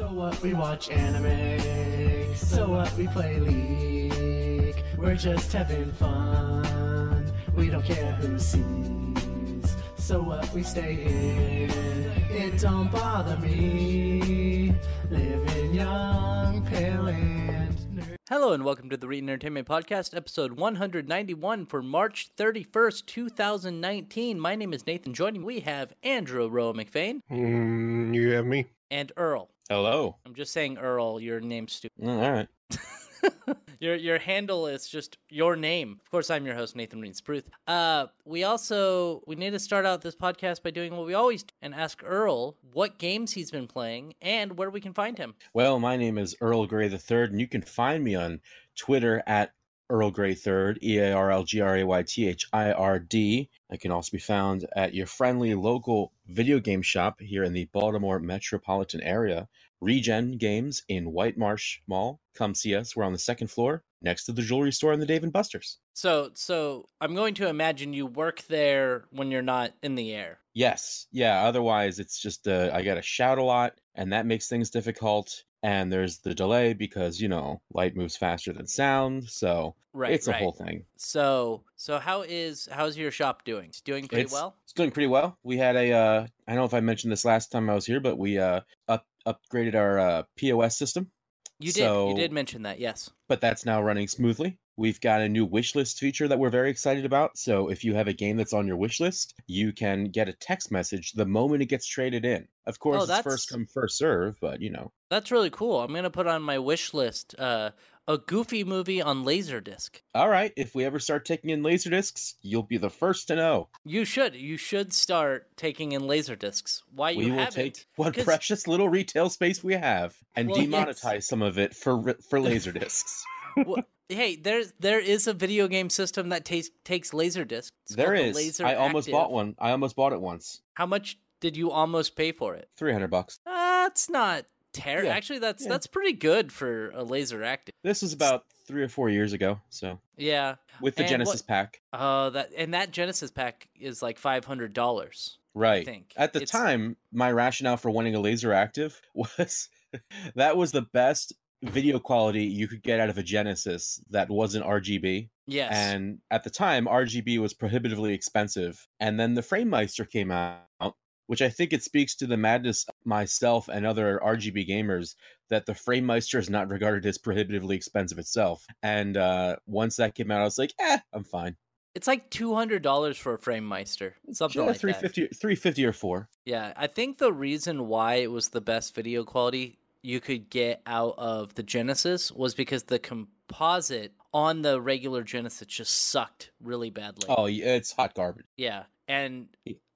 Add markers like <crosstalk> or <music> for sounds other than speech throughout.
So what we watch anime, so what we play League. We're just having fun, we don't care who sees. So what we stay in, it don't bother me. Living young, pale and nerd. Hello and welcome to the Reetin Entertainment Podcast, episode 191 for March 31st, 2019. My name is Nathan. Joining me, we have Andrew Roa McFain Mm, you have me. and Earl. Hello. I'm just saying Earl, your name's stupid. Mm, all right. <laughs> Your your handle is just your name. Of course, I'm your host, Nathan Reed Spruth. Uh, we also we need to start out this podcast by doing what we always do and ask Earl what games he's been playing and where we can find him. Well, my name is Earl the Third, and you can find me on Twitter at Earl Grey Third, E A R L G R A Y T H I R D. I can also be found at your friendly local video game shop here in the Baltimore metropolitan area, Regen Games in White Marsh Mall. Come see us. We're on the second floor, next to the jewelry store and the Dave and Buster's. So so I'm going to imagine you work there when you're not in the air. Yes. Yeah. Otherwise, it's just uh, I got to shout a lot, and that makes things difficult. And there's the delay because you know light moves faster than sound, so Right. it's a right. whole thing. So so how is how's your shop doing? It's doing pretty it's, well. It's doing pretty well. We had a uh, I don't know if I mentioned this last time I was here, but we uh up upgraded our uh, POS system, You did. You did mention that. Yes. but that's now running smoothly. We've got a new wish list feature that we're very excited about. So if you have a game that's on your wish list, you can get a text message the moment it gets traded in. Of course, Oh, it's first come first serve, but you know. That's really cool. I'm gonna put on my wish list uh, a Goofy movie on Laserdisc. All right, if we ever start taking in laser discs, you'll be the first to know. You should. You should start taking in Laserdiscs. Why you we will haven't? take what because- precious little retail space we have and Well, yes. demonetize some of it for for laser discs. <laughs> Well, hey, there's there is a video game system that takes takes Laserdisc. It's there called the. Laser I almost Active. bought one. I almost bought it once. How much did you almost pay for it? Three hundred bucks. That's not terrible. Yeah, Actually, that's yeah. that's pretty good for a Laser Active. This was about three or four years ago. So Yeah. with the And Genesis what- pack, Oh, that and that Genesis pack is like five hundred dollars. right? I think. At the It's- time, my rationale for wanting a laser active <laughs> was <laughs> that was the best video quality you could get out of a Genesis that wasn't RGB. Yes. And at the time, RGB was prohibitively expensive. And then the FrameMeister came out, which I think it speaks to the madness of myself and other RGB gamers that the FrameMeister is not regarded as prohibitively expensive itself. And uh, once that came out, I was like, eh, I'm fine. It's like two hundred dollars for a frame meister, something Yeah, like that. 350, 350 or four. Yeah, I think the reason why it was the best video quality you could get out of the Genesis was because the composite on the regular Genesis just sucked really badly. Oh, yeah, it's hot garbage. yeah, and.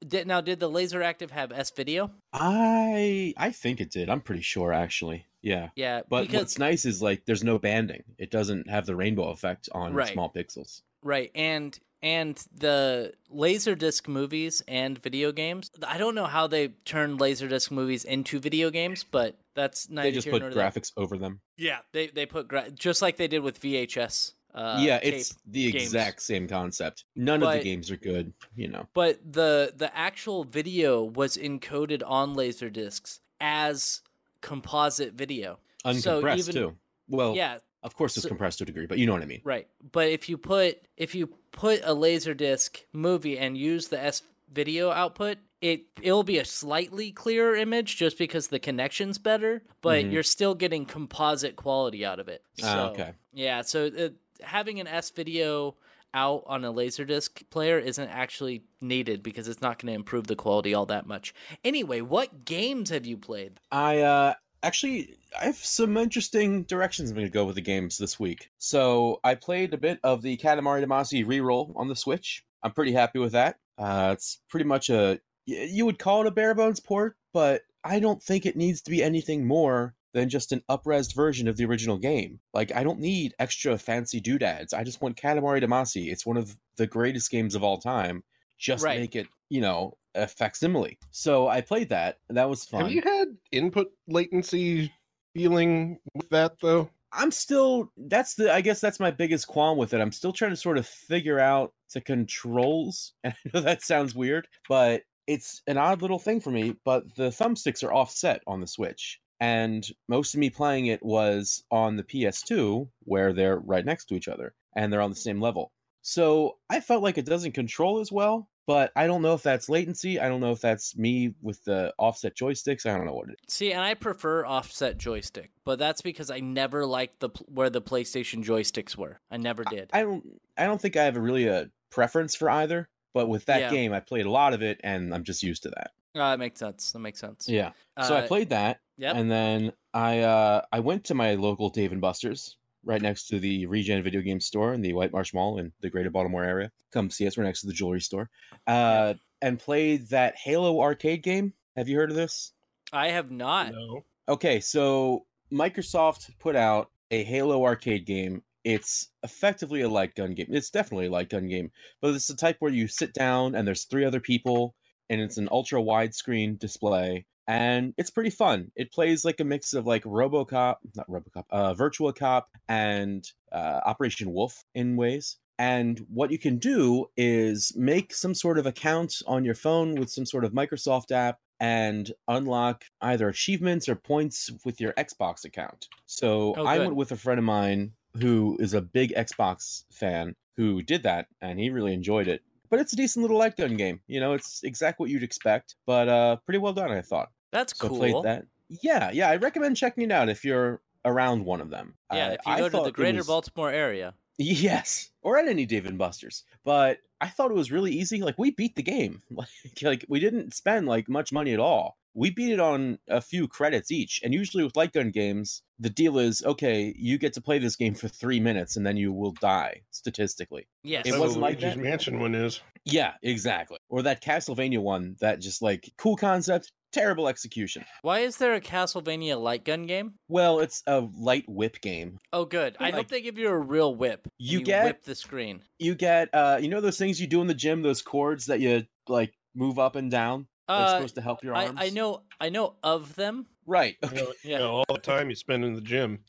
Did, now did the Laser Active have S video? I I think it did. I'm pretty sure actually. Yeah. Yeah, But because what's nice is like there's no banding. It doesn't have the rainbow effect on Right. small pixels. Right, and and the Laserdisc movies and video games. I don't know how they turned Laserdisc movies into video games, but that's neither They just put nor there. graphics over them. Yeah, they they put gra- just like they did with VHS. Uh, yeah, it's the games. exact same concept. None of the games are good, you know. But the the actual video was encoded on laser discs as composite video. So Uncompressed even- too. Well, yeah, of course it's so- compressed to a degree, but you know what I mean. right. But if you put if you put a laser disc movie and use the S video output, it it'll be a slightly clearer image just because the connection's better, but Mhm. you're still getting composite quality out of it. So, Ah, okay. Yeah, so uh, having an S video out on a Laserdisc player isn't actually needed because it's not going to improve the quality all that much. Anyway, what games have you played? I uh actually I have some interesting directions I'm going to go with the games this week. So I played a bit of the Katamari Damacy reroll on the Switch. I'm pretty happy with that. Uh, it's pretty much a you would call it a bare bones port, but I don't think it needs to be anything more than just an upresed version of the original game. Like I don't need extra fancy doodads. I just want Katamari Damacy. It's one of the greatest games of all time. Just Right. make it, you know, a facsimile. So I played that. That was fun. Have you had input latency feeling with that though? I'm still that's the I guess that's my biggest qualm with it. I'm still trying to sort of figure out the controls. <laughs> And I know that sounds weird, but it's an odd little thing for me, but the thumbsticks are offset on the Switch. And most of me playing it was on the PS2, where they're right next to each other and they're on the same level. So I felt like it doesn't control as well, but I don't know if that's latency. I don't know if that's me with the offset joysticks. I don't know what it is. See, and I prefer offset joystick, but that's because I never liked the where the PlayStation joysticks were. I never did. I don't I don't think I have a really a preference for either, but with that Yeah. game I played a lot of it and I'm just used to that. Uh, that makes sense. That makes sense. Yeah. So I Uh, played that Yep. and then I uh I went to my local Dave and Buster's right next to the Regen video game store in the White Marsh Mall in the Greater Baltimore area. Come see us. We're next to the jewelry store. Uh and played that Halo arcade game. Have you heard of this? I have not. No. Okay, so Microsoft put out a Halo arcade game. It's effectively a light gun game. It's definitely a light gun game, but it's the type where you sit down and there's three other people, and it's an ultra widescreen display, and it's pretty fun. It plays like a mix of like RoboCop, not RoboCop, uh, Virtual Cop, and uh, Operation Wolf in ways. And what you can do is make some sort of account on your phone with some sort of Microsoft app and unlock either achievements or points with your Xbox account. So Oh, I went with a friend of mine who is a big Xbox fan who did that and he really enjoyed it. But it's a decent little light gun game. You know, it's exactly what you'd expect, but uh pretty well done, I thought. That's So cool. played that. Yeah, yeah, I recommend checking it out if you're around one of them. Yeah, Uh, if you I go to the greater was- Baltimore area. Yes, or at any Dave and Buster's. But I thought it was really easy. Like we beat the game. <laughs> Like like we didn't spend like much money at all. We beat it on a few credits each. And usually with light gun games, the deal is okay, you get to play this game for three minutes and then you will die statistically. Yes. It So wasn't like Luigi's that? Mansion one is. Yeah, exactly. Or that Castlevania one that just like cool concept, terrible execution. Why is there a Castlevania light gun game? Well, it's a light whip game. Oh, good. I Like- hope they give you a real whip. and You get- whip the screen. You get uh you know those things you do in the gym, those cords that you like move up and down? They're Uh, supposed to help your I, arms. I know. I know of them. Right. You know, Yeah. you know, all the time you spend in the gym.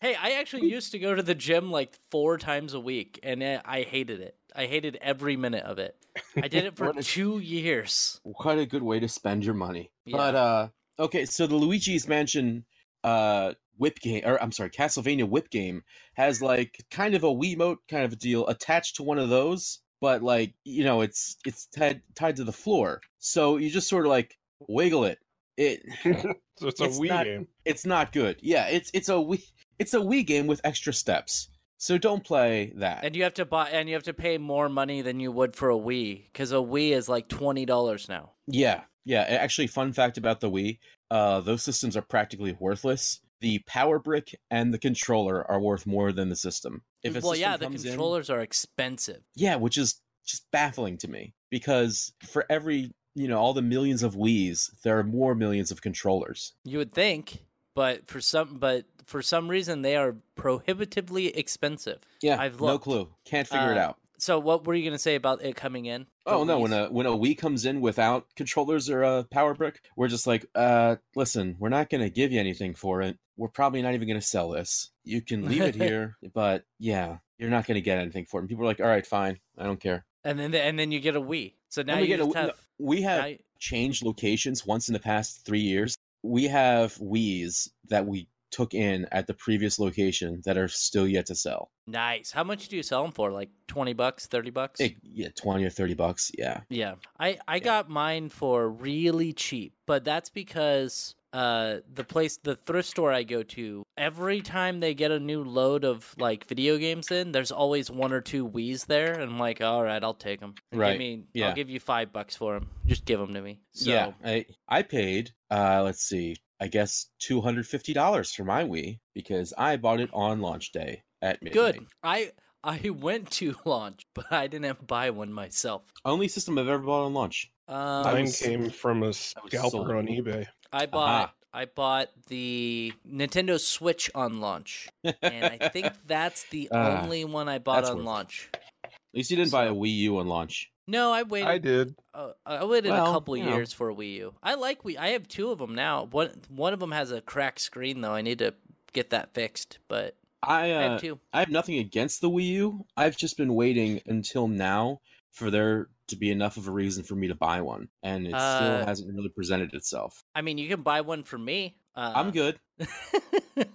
Hey, I actually used to go to the gym like four times a week, and I I hated it. I hated every minute of it. I did it <laughs> for a- two years. What a good way to spend your money. Yeah. But uh okay, so the Luigi's Mansion uh whip game or I'm sorry, Castlevania whip game has like kind of a Wiimote kind of a deal attached to one of those, but like, you know, it's it's tied tied to the floor. So you just sort of like wiggle it. It <laughs> So it's a It's Wii not- game. it's not good. Yeah, it's it's a Wii it's a Wii game with extra steps. So don't play that. And you have to buy, and you have to pay more money than you would for a Wii, because a Wii is like twenty dollars now. Yeah, yeah. Actually, fun fact about the Wii: uh, those systems are practically worthless. The power brick and the controller are worth more than the system. If well, yeah, the comes in- controllers are expensive. yeah, which is just baffling to me because for every you know all the millions of Wii's, there are more millions of controllers. You would think, but for some, but for some reason, they are prohibitively expensive. Yeah, I've no clue. Can't figure it Uh, out. So, what were you gonna say about it coming in? Oh no! Wiis? When a when a Wii comes in without controllers or a power brick, we're just like, uh, listen, we're not gonna give you anything for it. We're probably not even gonna sell this. You can leave it <laughs> here, but yeah, you're not gonna get anything for it. And people are like, all right, fine, I don't care. and then and then you get a Wii. So now we you get a have. we have you- changed locations once in the past three years. We have Wii's that we took in at the previous location that are still yet to sell. nice. How much do you sell them for? Like twenty bucks, thirty bucks? Eh, yeah, twenty or thirty bucks. Yeah. Yeah. I I got mine for really cheap, but that's because uh the place the thrift store I go to, every time they get a new load of like video games in, there's always one or two Wii's there and I'm like, "All right, I'll take them." Right, Give me yeah. I'll give you 5 bucks for them. Just give them to me. So Yeah, I I paid uh let's see, I guess two hundred fifty dollars for my Wii because I bought it on launch day at midnight. good. I I <laughs> went to launch, but I didn't buy one myself. Only system I've ever bought on launch. Um, Mine came from a scalper on eBay. I bought I bought the Nintendo Switch on launch, and I think <laughs> that's the Ah, only one I bought on worth launch. At least you didn't buy a Wii U on launch. No, I waited. I did. uh, I waited a couple you know. years for a Wii U. I like Wii. I have two of them now. One one of them has a cracked screen though. I need to get that fixed. But I I uh, have two. I have nothing against the Wii U. I've just been waiting until now for there to be enough of a reason for me to buy one, and it Uh, still hasn't really presented itself. I mean, you can buy one for me. Uh, I'm good <laughs>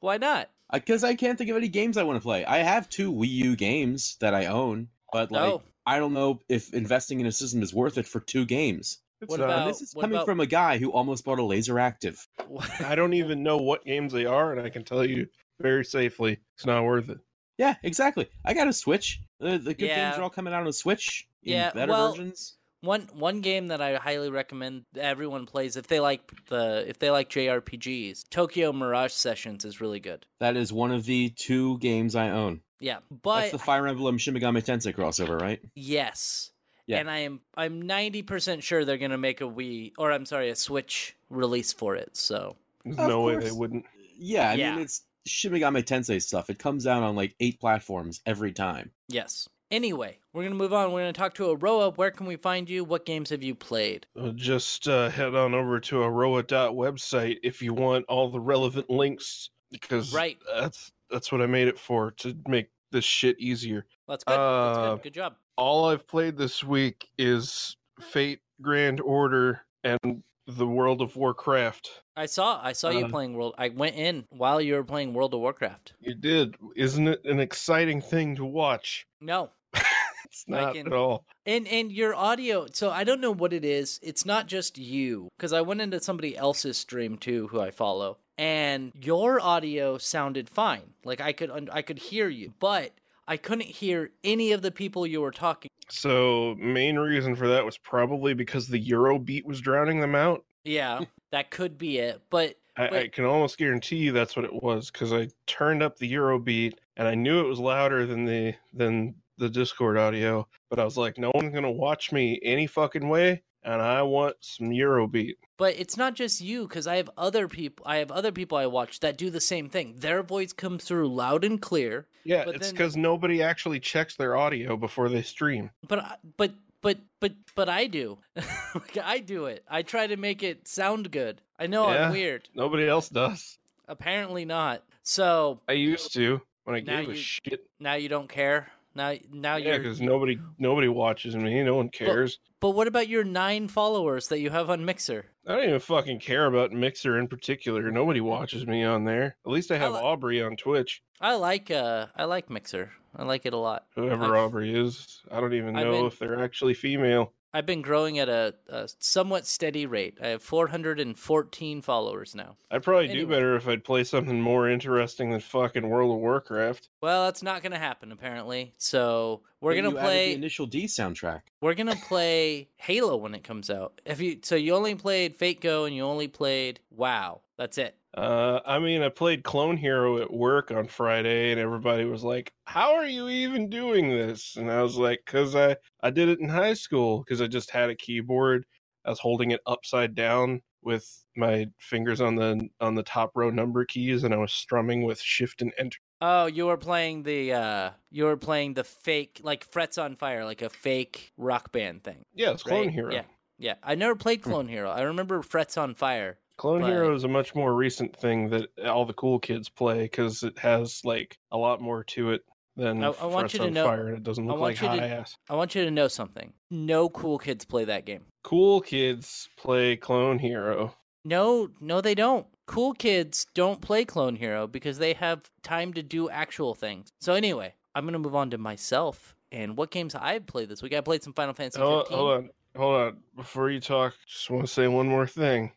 Why not? because I can't think of any games I want to play. I have two Wii U games that I own, but like Oh. I don't know if investing in a system is worth it for two games. What about- And this is what coming about- from a guy who almost bought a Laser Active. <laughs> I don't even know what games they are, and I can tell you very safely it's not worth it. Yeah, exactly. I got a Switch. The, the good Yeah. games are all coming out on Switch. In Yeah, better well, versions. One one game that I highly recommend everyone plays if they like the if they like JRPGs. Tokyo Mirage Sessions is really good. That is one of the two games I own. Yeah, but That's but the Fire Emblem Shin Megami Tensei crossover, right? yes. Yeah. And I am I'm 90% sure they're going to make a Wii or I'm sorry, a Switch release for it. So, There's Of no way they wouldn't. Yeah, I Yeah. mean it's Shin Megami Tensei stuff. It comes out on like eight platforms every time. yes. Anyway, we're going to move on. We're going to talk to Aroa. Where can we find you? What games have you played? Uh, Just uh, head on over to aroa.website if you want all the relevant links, because Right. that's that's what I made it for to make this shit easier. That's good. That's Uh, good. Good job. All I've played this week is Fate Grand Order and the World of Warcraft. I saw I saw you uh, playing World. I went in while you were playing World of Warcraft. You did, isn't it an exciting thing to watch? No, <laughs> It's not can- at all. And and your audio, so I don't know what it is. It's not just you because I went into somebody else's stream too, who I follow, and your audio sounded fine. Like I could I could hear you, but I couldn't hear any of the people you were talking. So main reason for that was probably because the Eurobeat was drowning them out. Yeah, <laughs> that could be it. But I, I can almost guarantee you that's what it was because I turned up the Eurobeat and I knew it was louder than the than the Discord audio, but I was like, no one's gonna watch me any fucking way, and I want some Eurobeat. but it's not just you because I have other people. I have other people I watch that do the same thing. Their voice comes through loud and clear. Yeah, But it's then- because nobody actually checks their audio before they stream. But I- but but but but I do. <laughs> like I do it. I try to make it sound good. I know Yeah. I'm weird. Nobody else does. Apparently not. So I used to when I gave a you- shit. now you don't care. Now now Yeah, you're. because nobody nobody watches me. No one cares. But what about your nine followers that you have on Mixer? I don't even fucking care about Mixer in particular. Nobody watches me on there. At least I have li- Aubrey on Twitch. I like uh I like Mixer. I like it a lot. Whoever I've- Aubrey is, I don't even know been- if they're actually female. I've been growing at a, a somewhat steady rate. I have 414 followers now. I'd probably Anyway. do better if I'd play something more interesting than fucking World of Warcraft. Well, that's not going to happen apparently. So we're gonna you added play. the initial D soundtrack. We're gonna play Halo when it comes out. If you? So you only played Fate Go and you only played WoW. That's it. Uh, I mean, I played Clone Hero at work on Friday, and everybody was like, "How are you even doing this?" And I was like, "Cause I I did it in high school. Cause I just had a keyboard. I was holding it upside down with my fingers on the on the top row number keys, and I was strumming with Shift and Enter. Oh, you were playing the uh you were playing the fake like Frets on Fire, like a fake rock band thing. Yeah, it's Clone right? Hero. Yeah. Yeah. I never played Clone Hero. I remember Frets on Fire. Clone But- Hero is a much more recent thing that all the cool kids play because it has like a lot more to it than I- I want you to know- Fire, and it doesn't look like you to- high ass. I want you to know something. No cool kids play that game. Cool kids play Clone Hero. No, no, they don't. Cool kids don't play Clone Hero because they have time to do actual things. So anyway, I'm gonna move on to myself and what games I've played this week. I played some Final Fantasy Oh, 15. hold on, hold on. Before you talk, just want to say one more thing.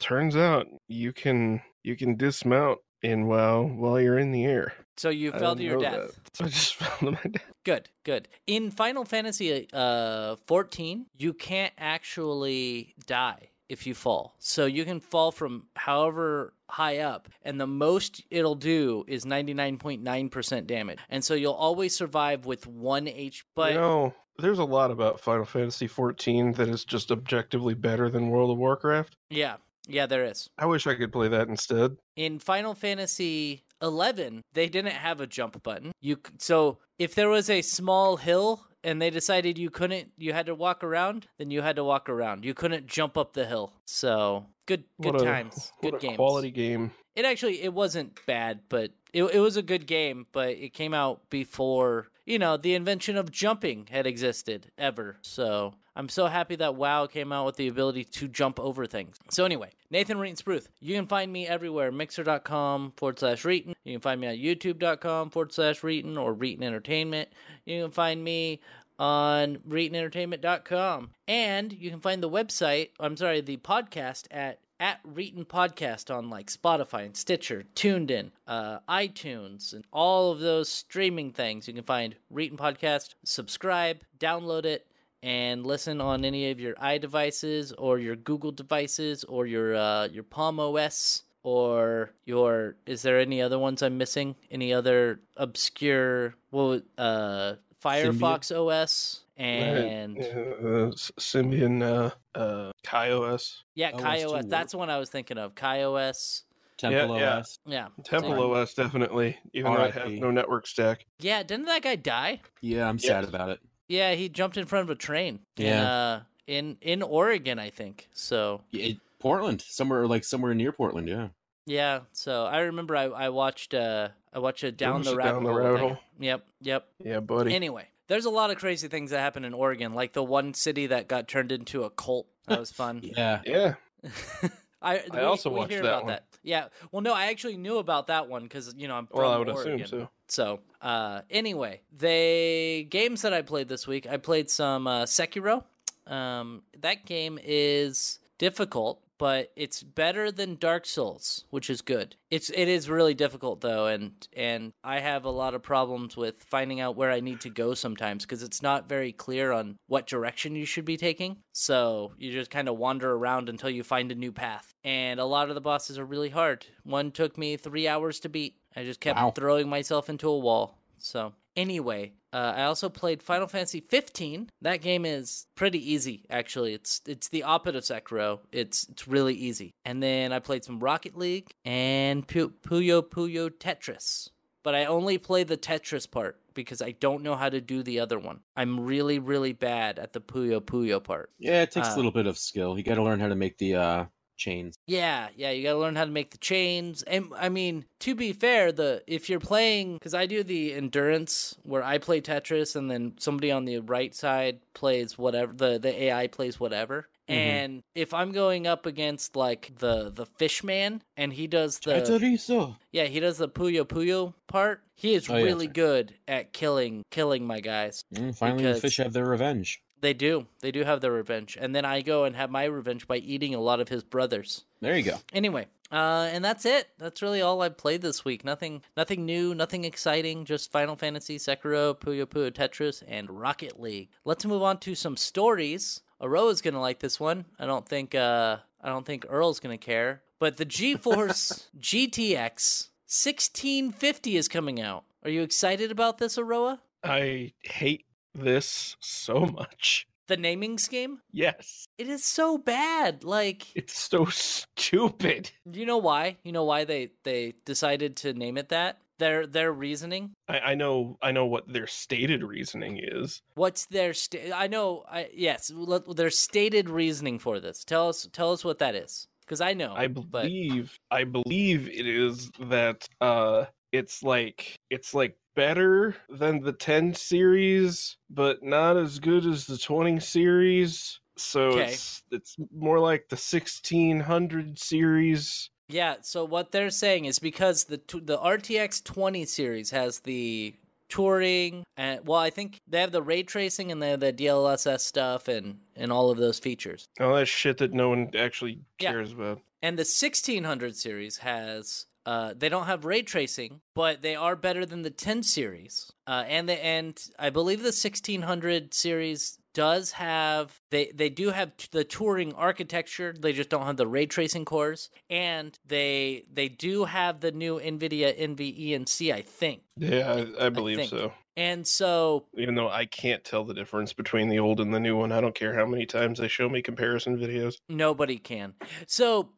Turns out you can you can dismount in WoW while you're in the air. So you fell to your death. So <laughs> I just fell to my death. Good, good. In Final Fantasy uh 14, you can't actually die if you fall. So you can fall from however high up and the most it'll do is 99.9% damage. And so you'll always survive with 1 HP. But you know, there's a lot about Final Fantasy 14 that is just objectively better than World of Warcraft. yeah, yeah, there is. I wish I could play that instead. in Final Fantasy 11, they didn't have a jump button. You so if there was a small hill and they decided you couldn't, you had to walk around, then you had to walk around. You couldn't jump up the hill. So good good what a, times, <laughs> good game. quality game. It actually it wasn't bad, but it it was a good game, but it came out before, you know, the invention of jumping had existed ever. So, I'm so happy that WoW came out with the ability to jump over things. So anyway, Nathan Reetin Spruth. You can find me everywhere, mixer.com forward slash Reetin. You can find me on youtube.com forward slash Reetin or Reetin Entertainment. You can find me on ReetinEntertainment.com. And you can find the website, I'm sorry, the podcast at at Reetin Podcast on like Spotify and Stitcher, TuneIn, uh, iTunes, and all of those streaming things. You can find Reetin Podcast, subscribe, download it, and listen on any of your iDevices or your Google devices or your uh, your Palm OS or your is there any other ones I'm missing? Any other obscure well uh Firefox OS and uh, S- Symbian, uh, uh, KaiOS, yeah, OS KaiOS. That's the one I was thinking of. KaiOS. Temple Yeah, yeah. OS. Yeah. Temple Same. OS, definitely. Even though I have no network stack. Yeah, didn't that guy die? Yeah, I'm Yes. sad about it. Yeah, he jumped in front of a train. In, Yeah. uh, in in Oregon, I think. So Yeah, it- Portland, somewhere like somewhere near Portland. Yeah. yeah, so I remember I, I watched uh I watched a down the watched rabbit Down the hole. Rabbit thing. Hole. Yep, yep. Yeah, buddy. Anyway, there's a lot of crazy things that happen in Oregon, like the one city that got turned into a cult. That was fun. <laughs> Yeah. yeah. <laughs> I, I also watched hear that about one. that. Yeah. Well, no, I actually knew about that one because you know I'm from Well, I would Oregon. assume so. So, uh, anyway, they games that I played this week. I played some uh, Sekiro. Um, that game is difficult, but it's better than Dark Souls, which is good. It's it is really difficult though, and and I have a lot of problems with finding out where I need to go sometimes because it's not very clear on what direction you should be taking. So you just kind of wander around until you find a new path. And a lot of the bosses are really hard. One took me three hours to beat. I just kept Wow. throwing myself into a wall. So anyway, uh, I also played Final Fantasy 15. That game is pretty easy, actually. It's it's the opposite of Sekiro. It's it's really easy. And then I played some Rocket League and Pu- Puyo Puyo Tetris. But I only play the Tetris part because I don't know how to do the other one. I'm really really bad at the Puyo Puyo part. Yeah, it takes Uh, a little bit of skill. You got to learn how to make the uh chains. Yeah, yeah, you got to learn how to make the chains. And I mean, to be fair, the if you're playing cuz I do the endurance where I play Tetris and then somebody on the right side plays whatever the the AI plays whatever. Mhm. And if I'm going up against like the the fishman and he does the Chorizo. yeah, he does the Puyo Puyo part, he is Oh, yeah, really that's good at killing killing my guys. Mm, finally, the fish have their revenge. They do. They do have their revenge. And then I go and have my revenge by eating a lot of his brothers. There you go. Anyway, uh, and that's it. That's really all I played this week. Nothing, nothing new, nothing exciting. Just Final Fantasy, Sekiro, Puyo Puyo Tetris, and Rocket League. Let's move on to some stories. Aroa's gonna like this one. I don't think, uh, I don't think Earl's gonna care. But the GeForce GTX <laughs> 1650 is coming out. Are you excited about this, Aroa? I hate this so much. The naming scheme? Yes. It is so bad. Like, It's so stupid. You know why? You know why they they decided to name it that? Their their reasoning. I, I know I know what their stated reasoning is. What's their sta- I know. I yes. Let, their stated reasoning for this. Tell us. Tell us what that is. Because I know. I but believe I believe it is that uh it's like it's like better than the 10 series but not as good as the 20 series. So Okay. it's it's more like the 1600 series. yeah. So what they're saying is because the the RTX 20 series has the Turing and well, I think they have the ray tracing and they have the DLSS stuff and and all of those features. All that shit that no one actually Yeah. cares about. And the 1600 series has uh, they don't have ray tracing, but they are better than the 10 series. Uh, and the and I believe the 1600 series does have they they do have t- the Turing architecture. They just don't have the ray tracing cores, and they they do have the new Nvidia NVENC, I think. Yeah, I, I believe think. so. And so Even though I can't tell the difference between the old and the new one, I don't care how many times they show me comparison videos. Nobody can. So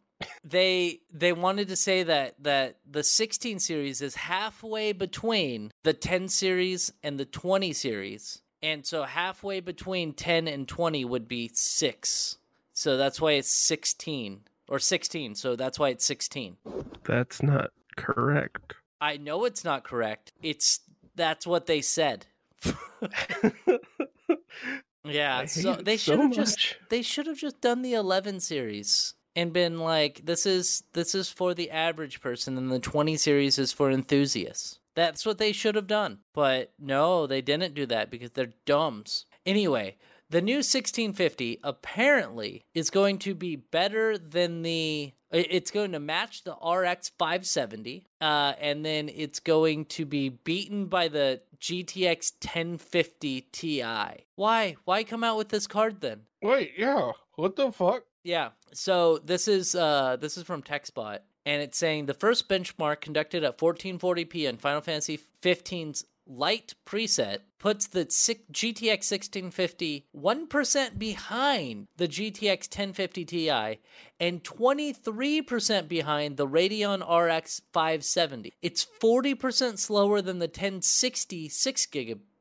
they they wanted to say that that the 16 series is halfway between the 10 series and the 20 series. And so halfway between 10 and 20 would be 6. So that's why it's 16 or 16, so that's why it's 16. That's not correct. I know it's not correct. It's that's what they said. <laughs> yeah, so they so should have just they should have just done the 11 series and been like this is this is for the average person and the 20 series is for enthusiasts. That's what they should have done. But no, they didn't do that because they're dumbs. Anyway, the new 1650 apparently is going to be better than the it's going to match the RX 570 uh, and then it's going to be beaten by the GTX 1050 Ti. Why? Why come out with this card then? Wait, yeah. What the fuck? Yeah. So this is uh this is from TechSpot and it's saying the first benchmark conducted at 1440p on Final Fantasy 15's light preset puts the GTX 1650 1% behind the GTX 1050 Ti and 23% behind the Radeon RX 570. It's 40% slower than the 1060 6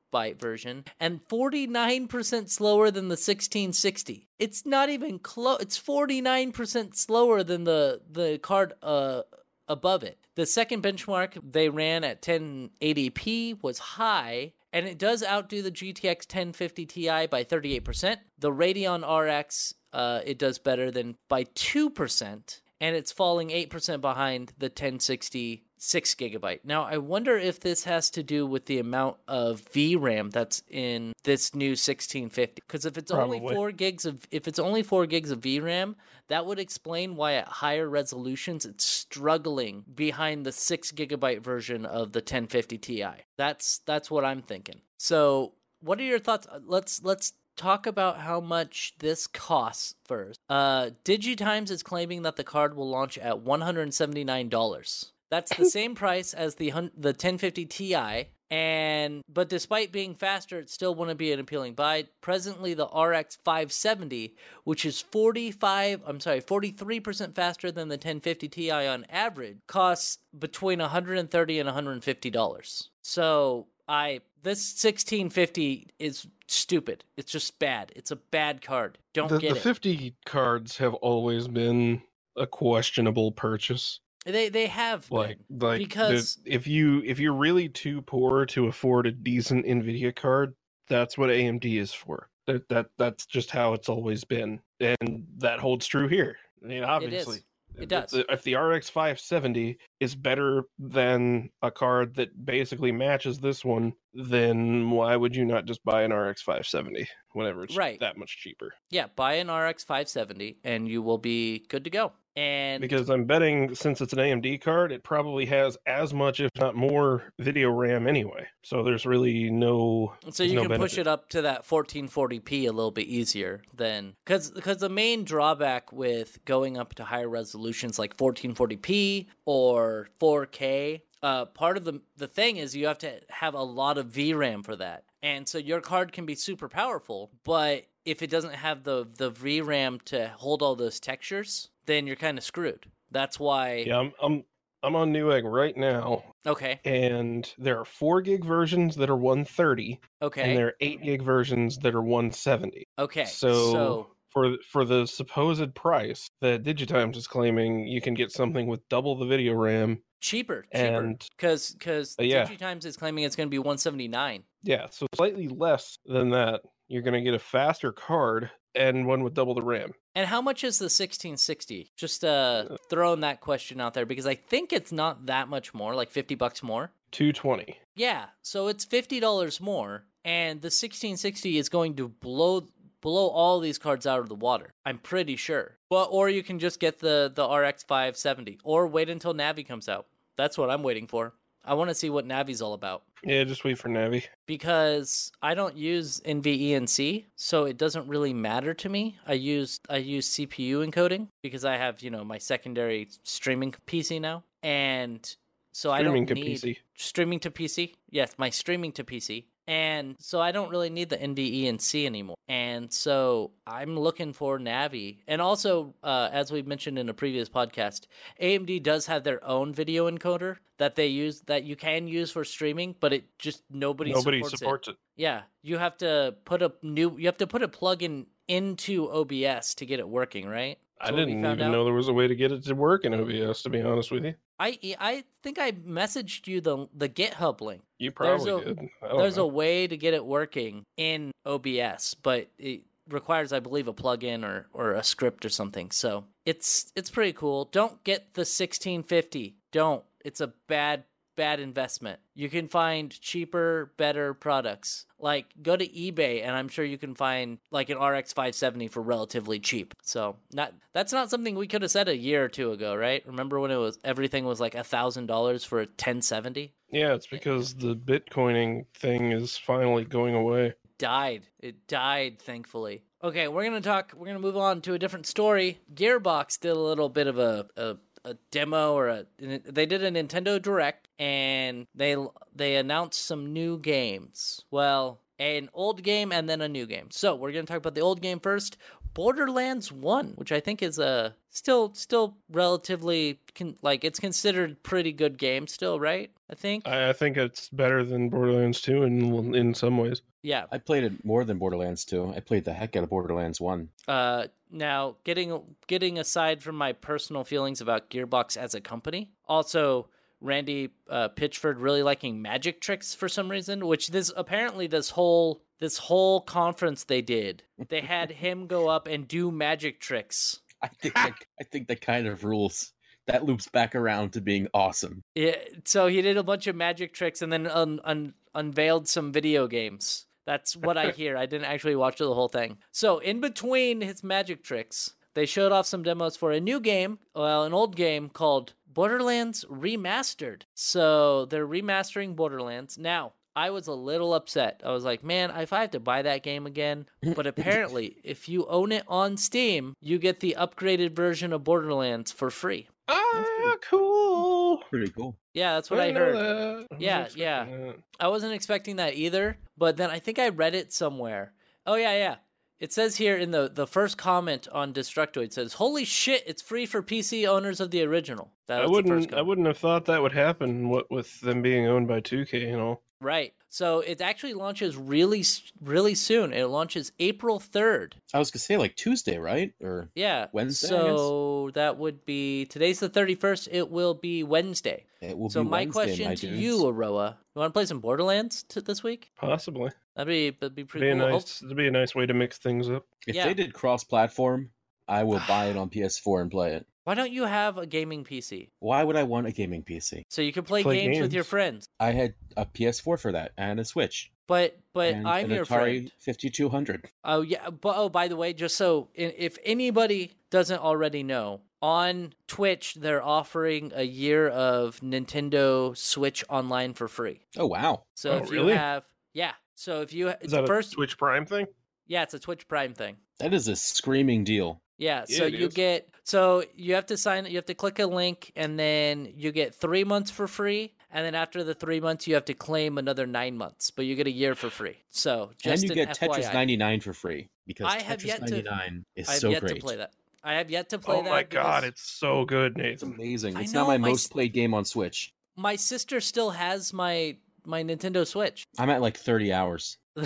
gigabyte version and 49% slower than the 1660. It's not even close. It's 49% slower than the the card uh above it. The second benchmark they ran at 1080p was high and it does outdo the GTX 1050 Ti by 38%. The Radeon RX uh, it does better than by 2% and it's falling 8% behind the 1060 6 gigabyte. Now, I wonder if this has to do with the amount of VRAM that's in this new 1650 because if it's only 4 gigs of if it's only 4 gigs of VRAM, that would explain why at higher resolutions it's struggling behind the 6 gigabyte version of the 1050 Ti. That's that's what I'm thinking. So, what are your thoughts? Let's let's talk about how much this costs first. Uh, DigiTimes is claiming that the card will launch at one hundred and seventy nine dollars. That's the <laughs> same price as the the ten fifty Ti. And but despite being faster, it still wouldn't be an appealing buy. Presently, the RX 570, which is 45, I'm sorry, 43% faster than the 1050 Ti on average, costs between 130 and 150 dollars. So I this 1650 is stupid. It's just bad. It's a bad card. Don't the, get the it. 50 cards have always been a questionable purchase. They they have Like, been. like the- because- if you if you're really too poor to afford a decent Nvidia card, that's what AMD is for. That that that's just how it's always been, and that holds true here. I mean, obviously, It If does. the- If the RX 570 is better than a card that basically matches this one, then why would you not just buy an RX 570 whenever it's Right. that much cheaper? Yeah, buy an RX 570 and you will be good to go. And Because I'm betting since it's an AMD card, it probably has as much, if not more, video RAM anyway. So there's really no. so you no can push it up to that 1440p a little bit easier than because because the main drawback with going up to higher resolutions like 1440p or 4K, uh, part of the the thing is you have to have a lot of VRAM for that, and so your card can be super powerful, but if it doesn't have the the VRAM to hold all those textures, then you're kind of screwed. That's why. Yeah, I'm, I'm I'm on Newegg right now, Okay. and there are four gig versions that are 130, Okay. and there are eight gig versions that are 170. okay. So, so for for the supposed price that Digitimes is claiming, you can get something with double the video RAM. cheaper, cheaper, And- because because Uh, yeah. DigiTimes is claiming it's going to be 179. Yeah, so slightly less than that. You're going to get a faster card and one with double the RAM. And how much is the 1660? Just uh throwing that question out there because I think it's not that much more, like 50 bucks more. 220. Yeah, so it's $50 more and the 1660 is going to blow blow all these cards out of the water. I'm pretty sure. Well, or you can just get the the RX 570 or wait until Navi comes out. That's what I'm waiting for. I want to see what Navi's all about. Yeah, just wait for Navi. because I don't use NVENC, so it doesn't really matter to me. I use I use CPU encoding because I have you know my secondary streaming PC now, and so I Streaming don't to need PC. streaming to PC. Yes, my streaming to PC. And so I don't really need the NVENC anymore. And so I'm looking for Navi. And also, uh, as we mentioned in a previous podcast, AMD does have their own video encoder that they use that you can use for streaming, but it just nobody, Nobody supports, supports it. it. Yeah, you have to put a new you have to put a plug-in into OBS to get it working, right? I didn't even out. know there was a way to get it to work in OBS. To be honest with you, I I think I messaged you the the GitHub link. you There's probably a- did. There's know. a way to get it working in OBS, but it requires, I believe, a plugin or or a script or something. So it's it's pretty cool. Don't get the 1650. Don't. It's a bad bad investment. You can find cheaper, better products. Like go to eBay and I'm sure you can find like an RX 570 for relatively cheap. So not that's not something we could have said a year or two ago, right? Remember when it was everything was like a thousand dollars for a 1070? Yeah, it's because the Bitcoining thing is finally going away. died. It died, thankfully. Okay, we're gonna talk. We're gonna move on to a different story. Gearbox did a little bit of a a, a demo or a. They did a Nintendo Direct and they they announced some new games. Well, an old game and then a new game. So we're gonna talk about the old game first. Borderlands One, which I think is a still still relatively con, like it's considered pretty good game still, right? I think. I, I think it's better than Borderlands 2 in in some ways. yeah. I played it more than Borderlands 2. I played the heck out of Borderlands 1. Uh, now getting getting aside from my personal feelings about Gearbox as a company, also Randy uh, Pitchford really liking magic tricks for some reason, which this apparently this whole this whole conference they did, they had <laughs> him go up and do magic tricks. I think that, I think that kind of rules. That loops back around to being awesome. Yeah, so he did a bunch of magic tricks and then un- un- unveiled some video games. That's what I <laughs> hear. I didn't actually watch the whole thing. So in between his magic tricks, they showed off some demos for a new game, well, an old game called Borderlands Remastered. So they're remastering Borderlands. Now, I was a little upset. I was like, man, if I have to buy that game again. But <laughs> apparently, if you own it on Steam, you get the upgraded version of Borderlands for free. Ah, cool. Pretty cool. Yeah, that's what I, didn't heard. that. I Yeah, expecting yeah. that. I wasn't expecting that either, but then I think I read it somewhere. Oh yeah, yeah. It says here in the the first comment on Destructoid says, "Holy shit, it's free for PC owners of the original." That I was the first wouldn't. I wouldn't have thought that would happen. What with them being owned by 2K and all. Right. So it actually launches really really soon. It launches April 3rd. I was gonna say like Tuesday, right? Or Yeah. Wednesday, So that would be today's the 31st. It will be Wednesday. it will so be my Wednesday, question my to dudes. you, Aroa, you want to play some Borderlands t- this week? Possibly. That'd be that'd be pretty Be cool. Hope- nice. It'd be a nice way to mix things up. If yeah. they did cross-platform, I will buy it <sighs> on PS4 and play it. Why don't you have a gaming PC? Why would I want a gaming PC? So you can play, Play games, with your friends. I had a PS4 for that and a Switch. But but and I'm an your Atari friend. 5200. Oh yeah. But oh, by the way, just so if anybody doesn't already know, on Twitch they're offering a year of Nintendo Switch Online for free. Oh wow. So Oh, if really? you have yeah. So if you Is that the a first Twitch Prime thing? yeah, it's a Twitch Prime thing. That is a screaming deal. Yeah, Yeah, so it you is. get so you have to sign you have to click a link and then you get 3 months for free and then after the 3 months you have to claim another 9 months, but you get a year for free. So, just and you an get FYI. Tetris 99 for free because I have Tetris yet to- 99 is I have so yet great. to play that. I have yet to play oh that. Oh my god, it's so good, It's amazing. It's know, now my, my most played game on Switch. my sister still has my my Nintendo Switch. I'm at like 30 hours. <laughs>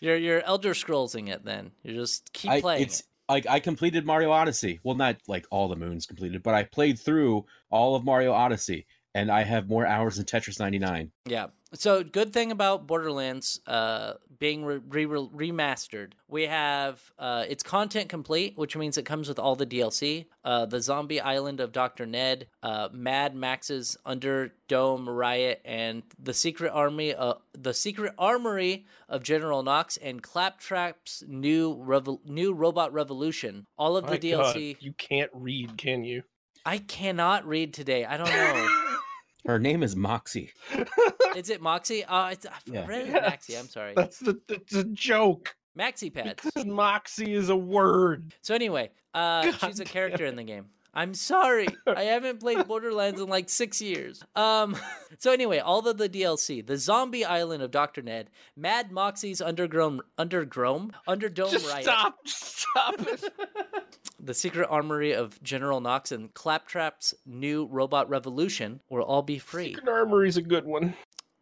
you're you're Elder Scrollsing it then. You just keep I, playing. it's like I completed Mario Odyssey. Well, not like all the moons completed, but I played through all of Mario Odyssey, and I have more hours than Tetris 99. Yeah. So good thing about Borderlands uh, being re- re- remastered, we have uh, it's content complete, which means it comes with all the DLC. Uh, the Zombie Island of Doctor Ned, uh, Mad Max's Underdome Riot, and the Secret Army, uh, the Secret Armory of General Knox, and Claptrap's new revo- new Robot Revolution. All of the My God, DLC. you can't read, can you? I cannot read today. I don't know. <laughs> Her name is Moxie. <laughs> Is it Moxie? Uh, it's, I Yeah. read it Yes. Maxie. I'm sorry. <laughs> That's the that's a joke. Maxi pads. Because Moxie is a word. So anyway, uh, God she's a character in the game. I'm sorry, I <laughs> haven't played Borderlands in like six years. Um, so anyway, all of the DLC, the Zombie Island of Doctor Ned, Mad Moxie's Undergrown, Undergrown, Underdome Just Riot, stop. Stop it. The Secret Armory of General Knox, and Claptrap's new Robot Revolution will all be free. Secret Armory's a good one.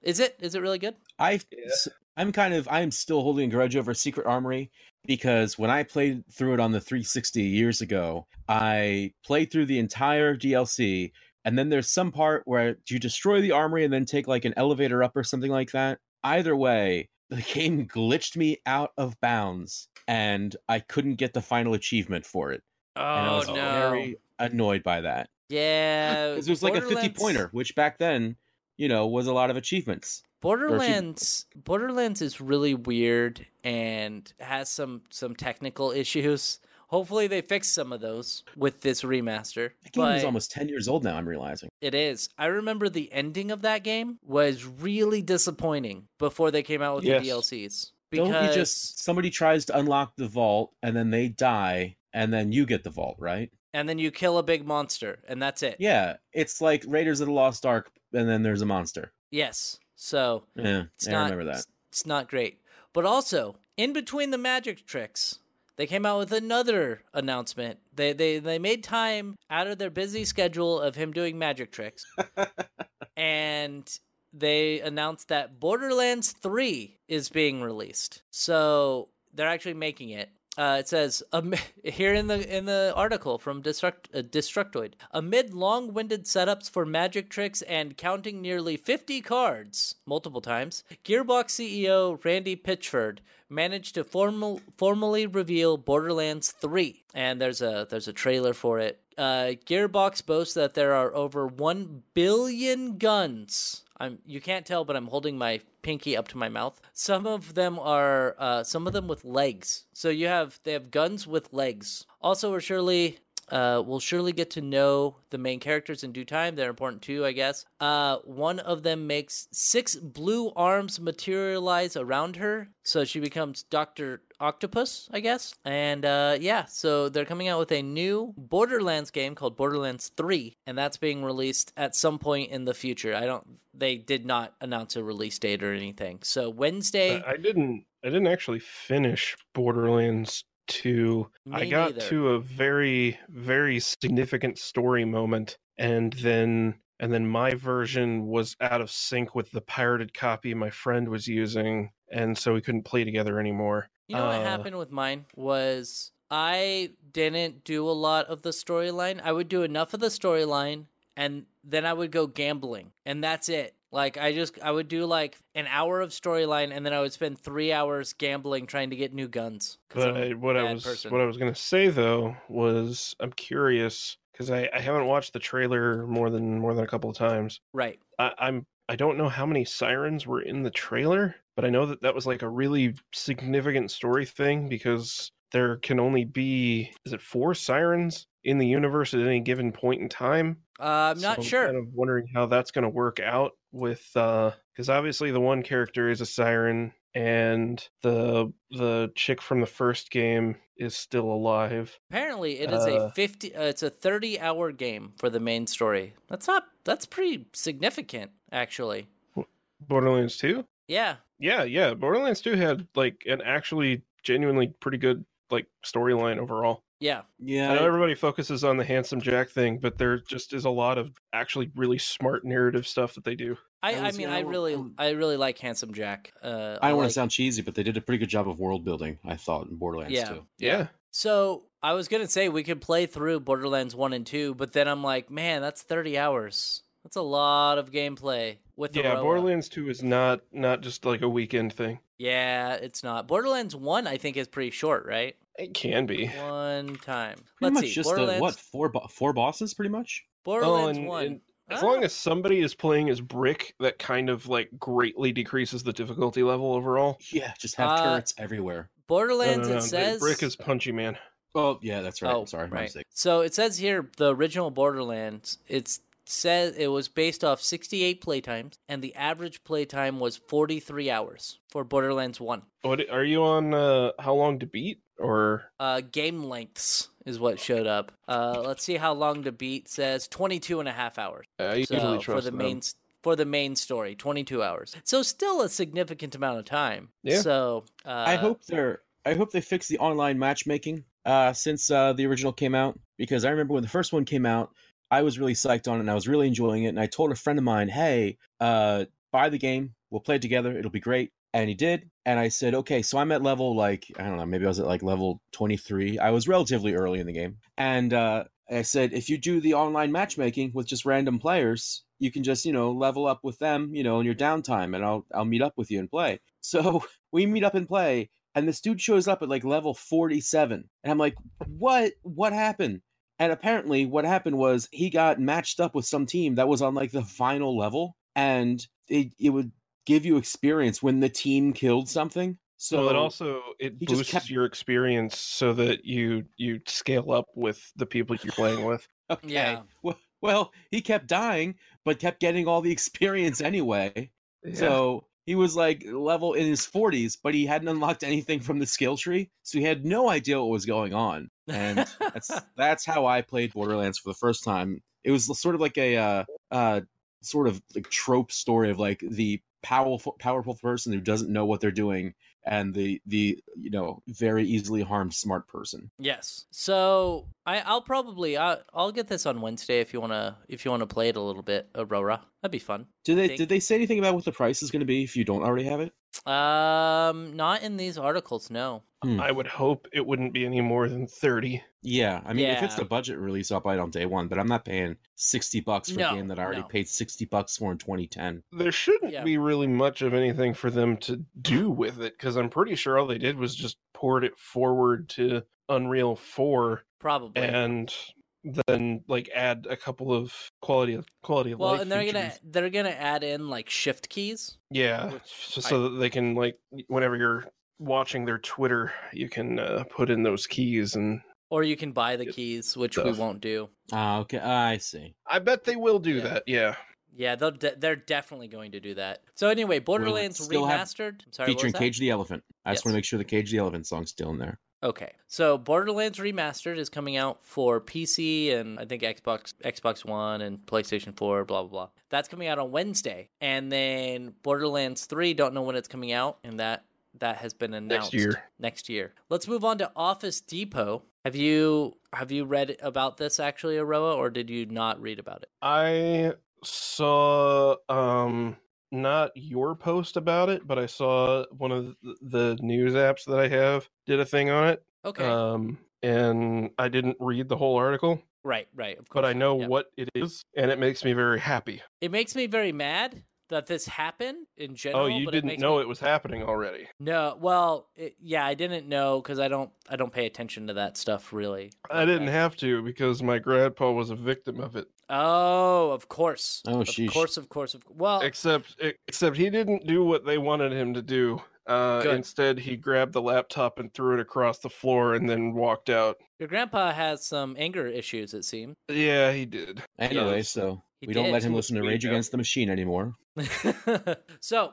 Is it? Is it really good? I Yeah. I'm kind of I'm still holding a grudge over Secret Armory because when I played through it on the 360 years ago, I played through the entire DLC and then there's some part where you destroy the armory and then take like an elevator up or something like that. Either way, the <laughs> game glitched me out of bounds and I couldn't get the final achievement for it. And I Oh was no. very annoyed by that. Yeah. Because it was like a fifty-pointer, which back then, you know, was a lot of achievements. Borderlands Borderlands is really weird and has some some technical issues. Hopefully they fix some of those with this remaster. The game is almost 10 years old now, I'm realizing. it is. I remember the ending of that game was really disappointing before they came out with Yes. the DLCs. Because Don't you just somebody tries to unlock the vault and then they die and then you get the vault, right? and then you kill a big monster and that's it. Yeah, it's like Raiders of the Lost Ark and then there's a monster. Yes. So Yeah, It's I not, remember that. It's, it's not great. But also, in between the magic tricks, they came out with another announcement. They they they made time out of their busy schedule of him doing magic tricks, <laughs> and they announced that Borderlands 3 is being released. So they're actually making it. Uh, it says um, <laughs> here in the in the article from Destruct, uh, Destructoid, amid long-winded setups for magic tricks and counting nearly 50 cards multiple times, Gearbox CEO Randy Pitchford managed to formal, formally reveal Borderlands 3, and there's a there's a trailer for it. Uh, Gearbox boasts that there are over 1 billion guns I'm you can't tell, but I'm holding my pinky up to my mouth. Some of them are uh, some of them with legs. So you have they have guns with legs. Also, we're surely uh, we'll surely get to know the main characters in due time. They're important too, I guess. Uh, one of them makes six blue arms materialize around her, so she becomes Doctor Octopus, I guess. And uh, yeah, so they're coming out with a new Borderlands game called Borderlands 3, and that's being released at some point in the future. I don't. They did not announce a release date or anything. So Wednesday. I I didn't. I didn't actually finish Borderlands Two. I got neither. to a very, very significant story moment, and then and then my version was out of sync with the pirated copy my friend was using, and so we couldn't play together anymore. You know what Uh, happened with mine was I didn't do a lot of the storyline. I would do enough of the storyline and then I would go gambling and that's it. Like I just I would do like an hour of storyline and then I would spend 3 hours gambling trying to get new guns. But I'm I, what I was person. what I was gonna say though was I'm curious because I, I haven't watched the trailer more than more than a couple of times. Right. I, I'm I don't know how many sirens were in the trailer, but I know that that was like a really significant story thing because there can only be is it four sirens in the universe at any given point in time. Uh, I'm not So sure. kind of wondering how that's going to work out with uh because obviously the one character is a siren and the the chick from the first game is still alive. Apparently, it is Uh, a 50 uh, it's a 30 hour game for the main story. That's not that's pretty significant actually. Borderlands 2? Yeah. Yeah, yeah. Borderlands 2 had like an actually genuinely pretty good like storyline overall. Yeah. Yeah, I know everybody focuses on the handsome Jack thing, but there just is a lot of actually really smart narrative stuff that they do. I, I I was- mean, yeah, I really, um, I really like Handsome Jack. Uh, I don't want like- to sound cheesy, but they did a pretty good job of world building. I thought in Borderlands Yeah. too. Yeah. So I was gonna say we could play through Borderlands one and two, but then I'm like, man, that's thirty hours. That's a lot of gameplay with the Yeah, Roa. Borderlands 2 is not not just like a weekend thing. Yeah, it's not. Borderlands one, I think, is pretty short, right? It can be. One time. Pretty Let's much see. just Borderlands, a, what four bo- four bosses, pretty much. Borderlands and- one. and As Ah, long as somebody is playing as Brick, that kind of like greatly decreases the difficulty level overall. Yeah, just have Uh, turrets everywhere. Borderlands, no, no, it says Brick is Punchy Man. Oh yeah, that's right. Oh, Sorry, right. So it says here the original Borderlands. It's says it was based off 68 playtimes, and the average playtime was 43 hours for Borderlands One. What are you on? Uh, how long to beat? Or Uh, game lengths is what showed up. Uh, let's see how long to beat says 22 and a half hours. I usually So trust for the them. main for the main story, 22 hours. So still a significant amount of time. Yeah. So uh, I hope they're. I hope they fix the online matchmaking uh, since uh, the original came out because I remember when the first one came out, I was really psyched on it and I was really enjoying it. And I told a friend of mine, "Hey, uh, buy the game. We'll play it together. It'll be great. And he did. And I said, okay, so I'm at level like, I don't know, maybe I was at like level 23. I was relatively early in the game. And uh, I said, if you do the online matchmaking with just random players, you can just, you know, level up with them, you know, in your downtime and I'll I'll meet up with you and play. <laughs> So we meet up and play, and this dude shows up at like level 47. And I'm like, what what happened? And apparently what happened was he got matched up with some team that was on like the final level and it, it would give you experience when the team killed something. So well, it also it he just boosts kept- your experience so that you you scale up with the people you're playing <laughs> with. okay. Yeah. Well, well, he kept dying, but kept getting all the <laughs> experience anyway. So he was like level in his 40s, but he hadn't unlocked anything from the skill tree, so he had no idea what was going on. And that's <laughs> that's how I played Borderlands for the first time. It was sort of like a uh, uh, sort of like trope story of like the powerful powerful person who doesn't know what they're doing and the the you know very easily harmed smart person. Yes. So I, I'll probably I, I'll get this on Wednesday if you wanna if you wanna play it a little bit, Aurora. That'd be fun. Did they did they say anything about what the price is going to be if you don't already have it? Um, not in these articles. No. I would hope it wouldn't be any more than thirty. Yeah, I mean, if it's Yeah. a budget release, I'll buy it on day one. But I'm not paying sixty bucks for No, a game that I already no. paid sixty bucks for in 2010. There shouldn't Yeah. be really much of anything for them to do with it because I'm pretty sure all they did was just port it forward to Unreal 4 Probably. and then like add a couple of quality of quality of well, life and they're gonna they're gonna add in like shift keys. yeah so, I- so that they can like whenever you're watching their Twitter you can uh, put in those keys and Or you can buy the keys, which we won't do. Ah, okay, I see. I bet they will do Yeah. that yeah Yeah, they'll de- they're definitely going to do that. So anyway, Borderlands still have remastered. I'm sorry, Featuring that? Cage the Elephant. I just want to make sure the Cage the Elephant song's still in there. Okay, so Borderlands Remastered is coming out for PC and I think Xbox, Xbox One, and PlayStation Four. Blah blah blah. That's coming out on Wednesday, and then Borderlands Three. Don't know when it's coming out, and that that has been announced next year. Next year. Let's move on to Office Depot. Have you have you read about this actually, Aroah, or did you not read about it? I saw um not your post about it, but I saw one of the- news apps that I have did a thing on it. Okay, Um and I didn't read the whole article, right, right. Of course, but I know yeah. what it is and it makes me very happy. It makes me very mad that this happened in general. oh, you but didn't makes know me- it was happening already. No, well, it, yeah, I didn't know because I don't I don't pay attention to that stuff really. I didn't Okay. have to because my grandpa was a victim of it. Oh, of course. Oh, of sheesh. course, of course, of well. Except except he didn't do what they wanted him to do. Uh, Good. instead, he grabbed the laptop and threw it across the floor and then walked out. your grandpa has some anger issues. It seems. Yeah, he did. Anyway, Yes. so He we don't let him listen to Rage. Against the Machine anymore. <laughs> so,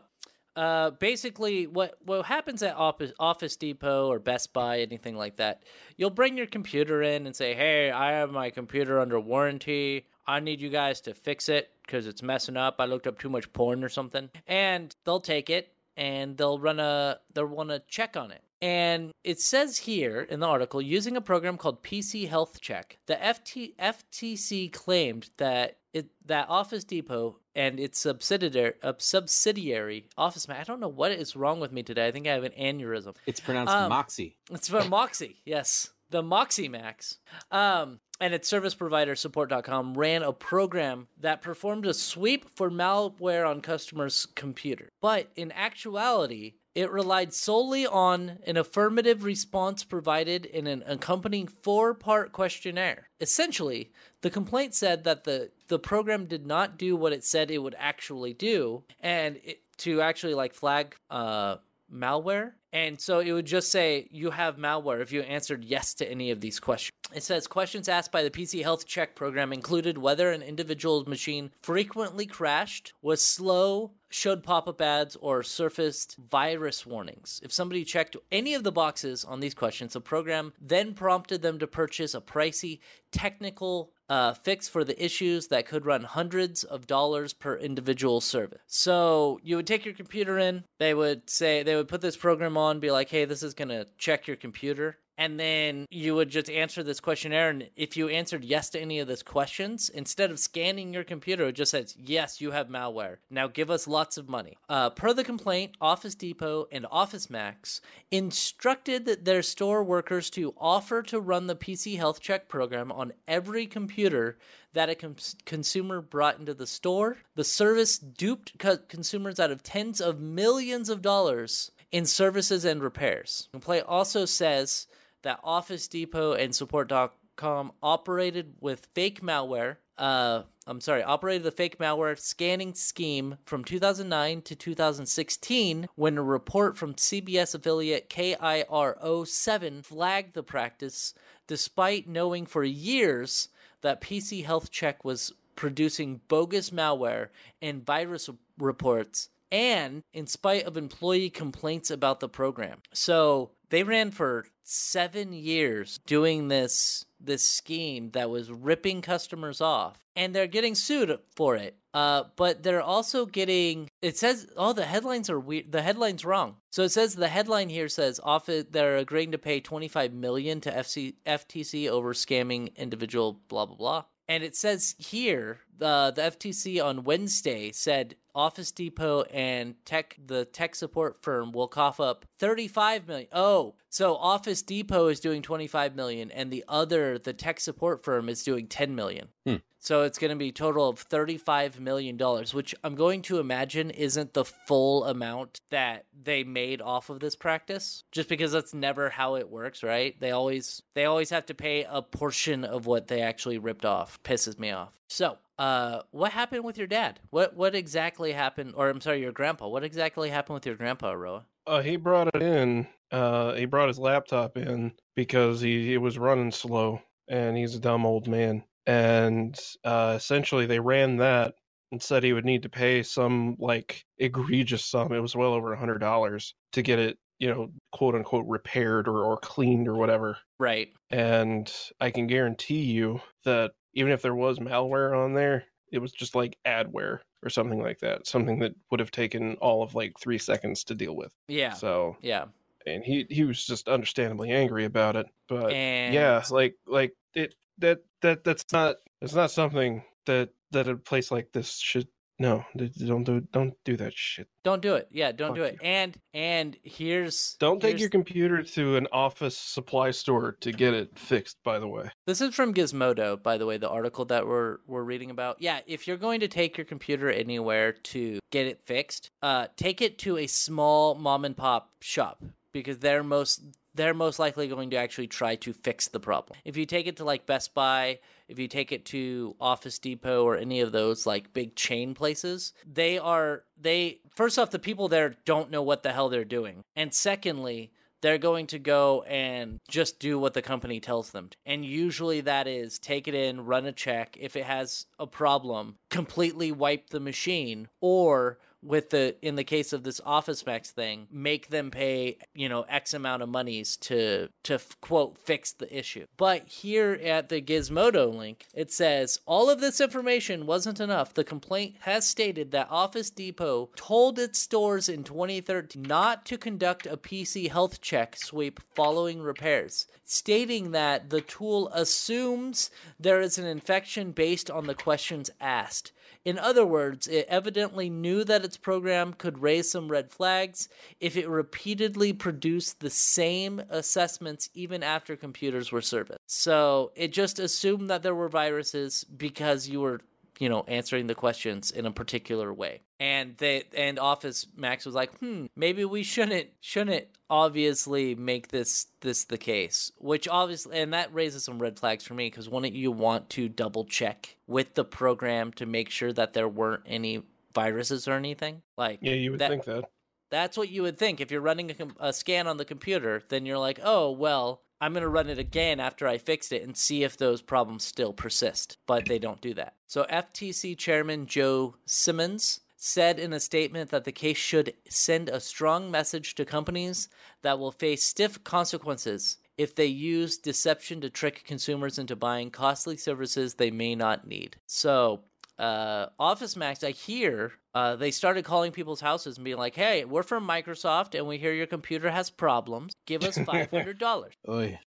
uh, basically, what what happens at Office Office Depot or Best Buy, anything like that, you'll bring your computer in and say, "Hey, I have my computer under warranty. I need you guys to fix it because it's messing up. I looked up too much porn or something." And they'll take it and they'll run a they'll run a check on it. And it says here in the article, using a program called PC Health Check, the FT, FTC claimed that it that Office Depot and its subsidiary, uh, subsidiary Office Max. I don't know what is wrong with me today. I think I have an aneurysm. It's pronounced Um, Moxie. It's from <laughs> Moxie, yes. The Moxie Max. Um, and its service provider support.com ran a program that performed a sweep for malware on customers' computer. But in actuality, it relied solely on an affirmative response provided in an accompanying four part questionnaire. Essentially, the complaint said that the, the program did not do what it said it would actually do, and it, to actually like flag uh, malware. And so it would just say you have malware if you answered yes to any of these questions. It says questions asked by the PC Health Check program included whether an individual's machine frequently crashed, was slow, showed pop up ads, or surfaced virus warnings. If somebody checked any of the boxes on these questions, the program then prompted them to purchase a pricey technical uh, fix for the issues that could run hundreds of dollars per individual service. So you would take your computer in, they would say, they would put this program on, be like, hey, this is going to check your computer. And then you would just answer this questionnaire. And if you answered yes to any of those questions, instead of scanning your computer, it just says, Yes, you have malware. Now give us lots of money. Uh, per the complaint, Office Depot and Office Max instructed their store workers to offer to run the PC Health Check program on every computer that a cons- consumer brought into the store. The service duped co- consumers out of tens of millions of dollars in services and repairs. The complaint also says that Office Depot and Support.com operated with fake malware. Uh, I'm sorry, operated the fake malware scanning scheme from 2009 to 2016 when a report from CBS affiliate KIRO7 flagged the practice despite knowing for years that PC Health Check was producing bogus malware and virus reports and in spite of employee complaints about the program. So they ran for seven years doing this this scheme that was ripping customers off and they're getting sued for it. Uh, but they're also getting it says oh the headlines are weird the headline's wrong. So it says the headline here says office they're agreeing to pay 25 million to FC, ftc over scamming individual blah blah blah. And it says here the the ftc on wednesday said Office Depot and tech the tech support firm will cough up 35 million. Oh, so Office Depot is doing 25 million and the other the tech support firm is doing 10 million. Hmm. So it's going to be a total of 35 million dollars, which I'm going to imagine isn't the full amount that they made off of this practice just because that's never how it works, right? They always they always have to pay a portion of what they actually ripped off. Pisses me off. So, uh, what happened with your dad? What what exactly happened? Or I'm sorry, your grandpa. What exactly happened with your grandpa, Roa? Uh, he brought it in. Uh, he brought his laptop in because he, he was running slow, and he's a dumb old man. And uh, essentially, they ran that and said he would need to pay some like egregious sum. It was well over a hundred dollars to get it, you know, quote unquote repaired or, or cleaned or whatever. Right. And I can guarantee you that even if there was malware on there, it was just like adware or something like that. Something that would have taken all of like three seconds to deal with. Yeah. So Yeah. and he he was just understandably angry about it. But And yeah, like like it that that that's not it's not something that that a place like this should no don't do don't do that shit. don't do it. Yeah, don't do Fuck it. And and here's Don't take here's- your computer to an office supply store to get it fixed. By the way, This is from Gizmodo, by the way, the article that we're we're reading about. Yeah, if you're going to take your computer anywhere to get it fixed, uh, take it to a small mom and pop shop because they're most they're most likely going to actually try to fix the problem. If you take it to like Best Buy, if you take it to Office Depot or any of those like big chain places, they are they first off the people there don't know what the hell they're doing. And secondly, they're going to go and just do what the company tells them. And usually that is take it in, run a check. If it has a problem, completely wipe the machine or with the in the case of this office max thing make them pay you know x amount of monies to to quote fix the issue. But here at the gizmodo link it says all of this information wasn't enough. The complaint has stated that office depot told its stores in 2013 not to conduct a pc health check sweep following repairs stating that the tool assumes there is an infection based on the questions asked in other words, it evidently knew that its program could raise some red flags if it repeatedly produced the same assessments even after computers were serviced. So it just assumed that there were viruses because you were, you know, answering the questions in a particular way. And they and Office Max was like, hmm, maybe we shouldn't shouldn't obviously make this this the case. Which obviously and that raises some red flags for me because wouldn't you want to double check with the program to make sure that there weren't any viruses or anything? Like yeah, you would that- think that. that's what you would think if you're running a, a scan on the computer. Then you're like, oh well, I'm gonna run it again after I fixed it and see if those problems still persist. But they don't do that. So FTC Chairman Joe Simons said in a statement that the case should send a strong message to companies that will face stiff consequences if they use deception to trick consumers into buying costly services they may not need. So uh, Office Max, I hear uh, they started calling people's houses and being like, "Hey, we're from Microsoft, and we hear your computer has problems. Give us five hundred dollars." <laughs>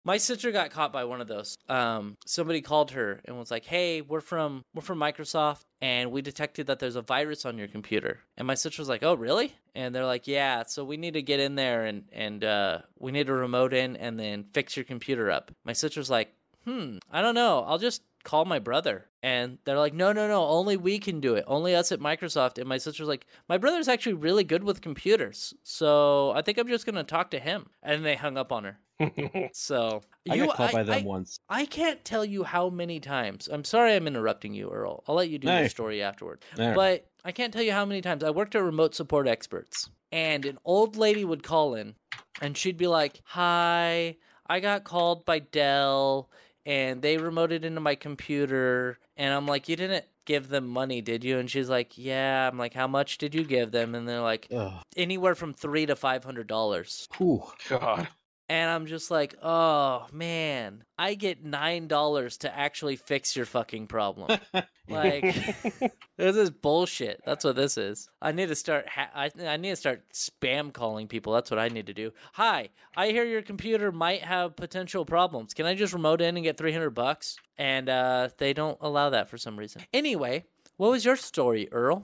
My sister got caught by one of those. Um, somebody called her and was like, "Hey, we're from we're from Microsoft, and we detected that there's a virus on your computer." And my sister was like, "Oh, really?" And they're like, "Yeah, so we need to get in there and and uh, we need to remote in and then fix your computer up." My sister's like, "Hmm, I don't know. I'll just call my brother." And they're like, "No, no, no. Only we can do it. Only us at Microsoft." And my sister's like, "My brother's actually really good with computers, so I think I'm just gonna talk to him." And they hung up on her. <laughs> So I you, got called by them I, once. I can't tell you how many times. I'm sorry I'm interrupting you, Earl. I'll let you do No. your story afterward. Right. But I can't tell you how many times I worked at remote support experts, and an old lady would call in, and she'd be like, "Hi, I got called by Dell, and they remoted into my computer." And I'm like, "You didn't give them money, did you?" And she's like, "Yeah." I'm like, "How much did you give them?" And they're like, Ugh. "Anywhere from three to five hundred dollars." Whew. God. And I'm just like, oh man, I get nine dollars to actually fix your fucking problem. <laughs> Like, <laughs> this is bullshit. That's what this is. I need to start. Ha- I I need to start spam calling people. That's what I need to do. Hi, I hear your computer might have potential problems. Can I just remote in and get three hundred bucks? And uh, they don't allow that for some reason. Anyway, what was your story, Earl?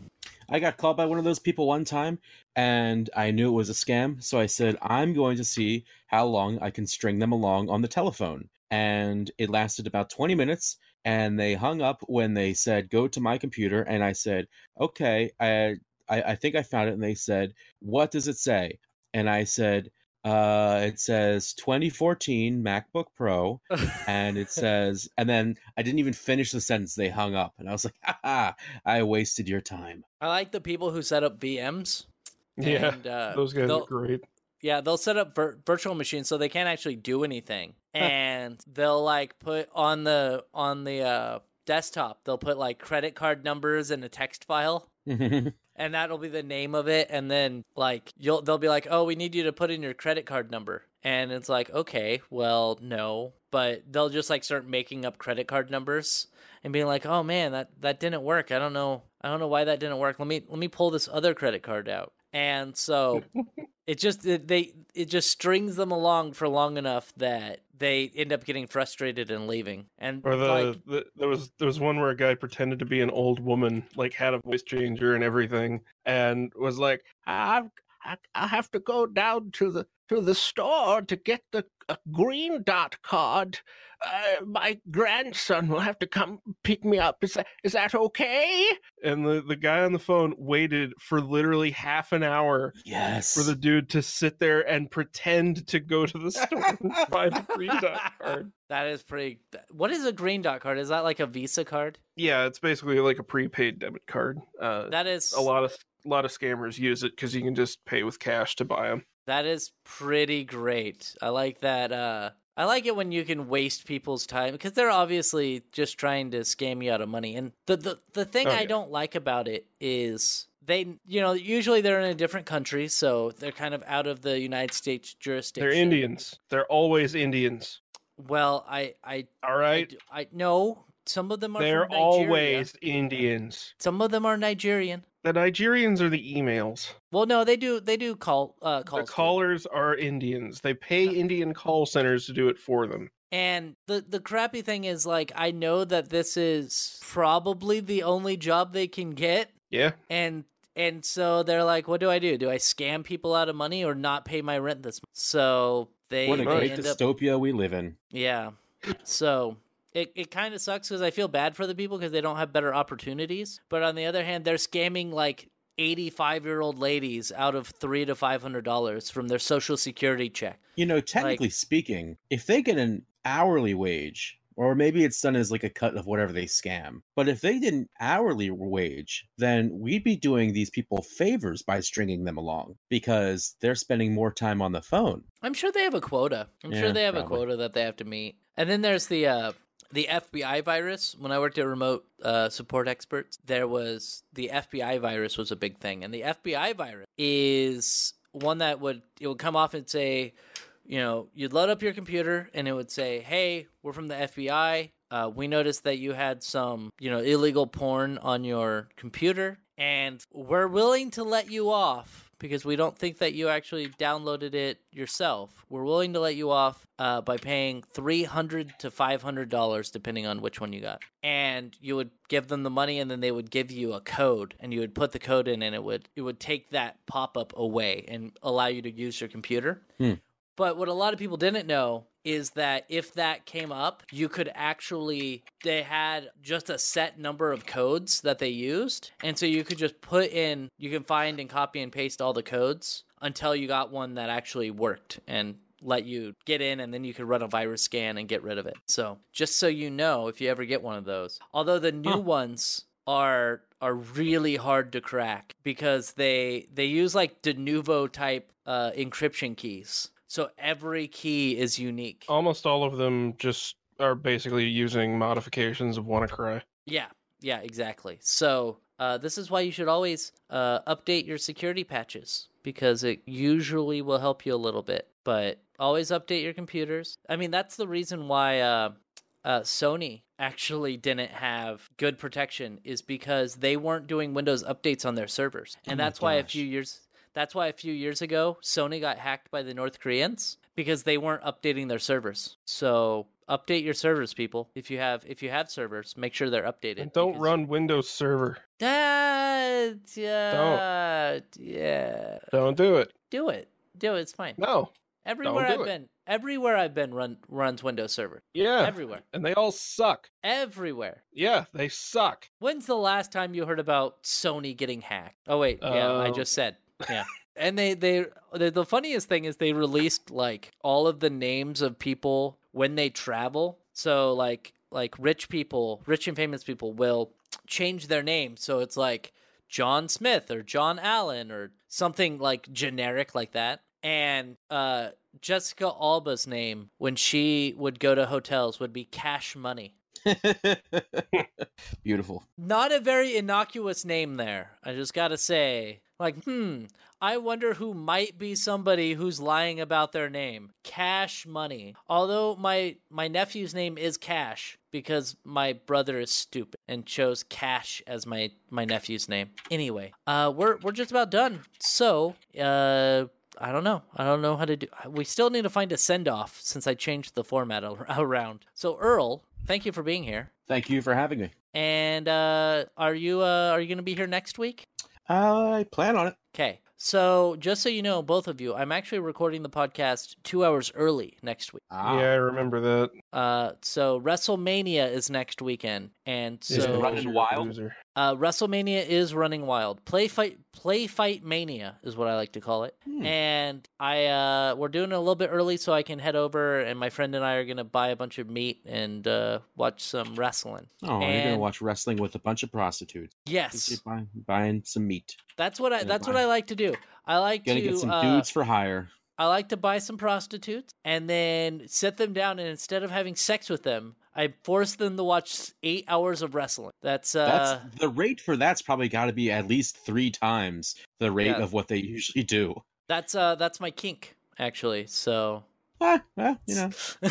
I got called by one of those people one time and I knew it was a scam. So I said, I'm going to see how long I can string them along on the telephone. And it lasted about 20 minutes. And they hung up when they said, Go to my computer. And I said, Okay, I, I, I think I found it. And they said, What does it say? And I said, uh, it says 2014 MacBook Pro, <laughs> and it says, and then I didn't even finish the sentence. They hung up, and I was like, <laughs> "Ha ha! I wasted your time." I like the people who set up VMs. Yeah, and, uh, those guys they'll- are great. Yeah, they'll set up vir- virtual machines so they can't actually do anything, <laughs> and they'll like put on the on the uh, desktop. They'll put like credit card numbers in a text file, and that'll be the name of it. And then like you'll they'll be like, "Oh, we need you to put in your credit card number," and it's like, "Okay, well, no," but they'll just like start making up credit card numbers and being like, "Oh man, that that didn't work. I don't know. I don't know why that didn't work. Let me let me pull this other credit card out." And so <laughs> it just it, they it just strings them along for long enough that they end up getting frustrated and leaving. And Or the, like, the there was there was one where a guy pretended to be an old woman, like had a voice changer and everything, and was like, "I I, I have to go down to the to the store to get the uh, green dot card. Uh, my grandson will have to come pick me up. Is that is that okay?" And the the guy on the phone waited for literally half an hour yes. for the dude to sit there and pretend to go to the <laughs> store and buy the green dot card. that is pretty. What is a green dot card? Is that like a Visa card? Yeah, it's basically like a prepaid debit card. Uh, That is a lot of a lot of scammers use it because you can just pay with cash to buy them. That is pretty great. I like that. Uh, I like it when you can waste people's time because they're obviously just trying to scam you out of money. And the the, the thing Oh, I yeah. don't like about it is they, you know, usually they're in a different country, so they're kind of out of the United States jurisdiction. They're Indians. They're always Indians. Well, I, I, all right. I. I no. Some of them are. They're always Indians. Some of them are Nigerian. The Nigerians are the emails. Well, no, they do. They do call. Uh, The calls too. callers are Indians. They pay Indian call centers to do it for them. And the the crappy thing is like I know that this is probably the only job they can get Yeah. and and so they're like what do I do? Do I scam people out of money or not pay my rent this month? So they, what a great end up dystopia we live in. yeah. So it, it kind of sucks because I feel bad for the people because they don't have better opportunities. But on the other hand, they're scamming like 85 year old ladies out of three to five hundred dollars from their social security check. You know, technically speaking, if they get an hourly wage, or maybe it's done as like a cut of whatever they scam, but if they did an hourly wage, then we'd be doing these people favors by stringing them along because they're spending more time on the phone. I'm sure they have a quota. I'm sure they have a quota that they have to meet. And then there's the uh, the FBI virus. When I worked at remote uh, support experts, there was the FBI virus was a big thing, and the FBI virus is one that would it would come off and say, you know, you'd load up your computer and it would say, "Hey, we're from the FBI. uh, we noticed that you had some, you know, illegal porn on your computer, and we're willing to let you off because we don't think that you actually downloaded it yourself. We're willing to let you off uh, by paying three hundred to five hundred dollars, depending on which one you got. And you would give them the money, and then they would give you a code, and you would put the code in, and it would it would take that pop up away and allow you to use your computer. Hmm. But what a lot of people didn't know is that if that came up, you could actually, they had just a set number of codes that they used. And so you could just put in, you can find and copy and paste all the codes until you got one that actually worked and let you get in and then you could run a virus scan and get rid of it. So just so you know, if you ever get one of those, although the new Huh. ones are are really hard to crack because they they use like de novo type uh, encryption keys. So every key is unique. Almost all of them just are basically using modifications of WannaCry. Yeah, yeah, exactly. So uh, this is why you should always uh, update your security patches because it usually will help you a little bit. But always update your computers. I mean, that's the reason why uh, uh, Sony actually didn't have good protection is because they weren't doing Windows updates on their servers, and Oh that's why a few years. That's why a few years ago Sony got hacked by the North Koreans because they weren't updating their servers. So update your servers, people. If you have if you have servers, make sure they're updated. And don't because- run Windows Server. Ah, yeah, don't. yeah. Don't do it. Do it. Do it. It's fine. No. Everywhere I've it. been, everywhere I've been, run runs Windows Server. Yeah. Everywhere, And they all suck. everywhere. Yeah, they suck. When's the last time you heard about Sony getting hacked? Oh wait, yeah, I Uh, just said. Yeah. <laughs> and they they the, the funniest thing is they released like all of the names of people when they travel. So like like rich people, rich and famous people will change their name. So it's like John Smith or John Allen or something like generic like that. And uh Jessica Alba's name when she would go to hotels would be Cash Money. <laughs> Beautiful. Not a very innocuous name there. I just gotta say. Like, hmm, I wonder who might be somebody who's lying about their name. Cash Money. Although my my nephew's name is Cash because my brother is stupid and chose Cash as my my nephew's name. Anyway, uh we're we're just about done. So, uh I don't know. I don't know how to do. We still need to find a send off since I changed the format ar- <laughs> around. So Earl, thank you for being here. Thank you for having me. And uh, are you uh, are you going to be here next week? I plan on it. Okay. So just so you know, both of you, I'm actually recording the podcast two hours early next week. Ah, Yeah, I remember that. Uh, so WrestleMania is next weekend, and Is it so running wild? uh, WrestleMania is running wild. Play fight, play fight mania is what I like to call it. Hmm. And I uh, we're doing it a little bit early so I can head over, and my friend and I are gonna buy a bunch of meat and uh, watch some wrestling. Oh, you're gonna watch wrestling with a bunch of prostitutes. Yes, buying, buying some meat. That's what I Gonna that's what I like to do. I like Gonna to get some uh, dudes for hire. I like to buy some prostitutes and then sit them down, and instead of having sex with them, I force them to watch eight hours of wrestling. That's uh, That's the rate for that's probably got to be at least three times the rate Yeah. of what they usually do. that's uh, that's my kink actually. So, Ah, well, you know, <laughs>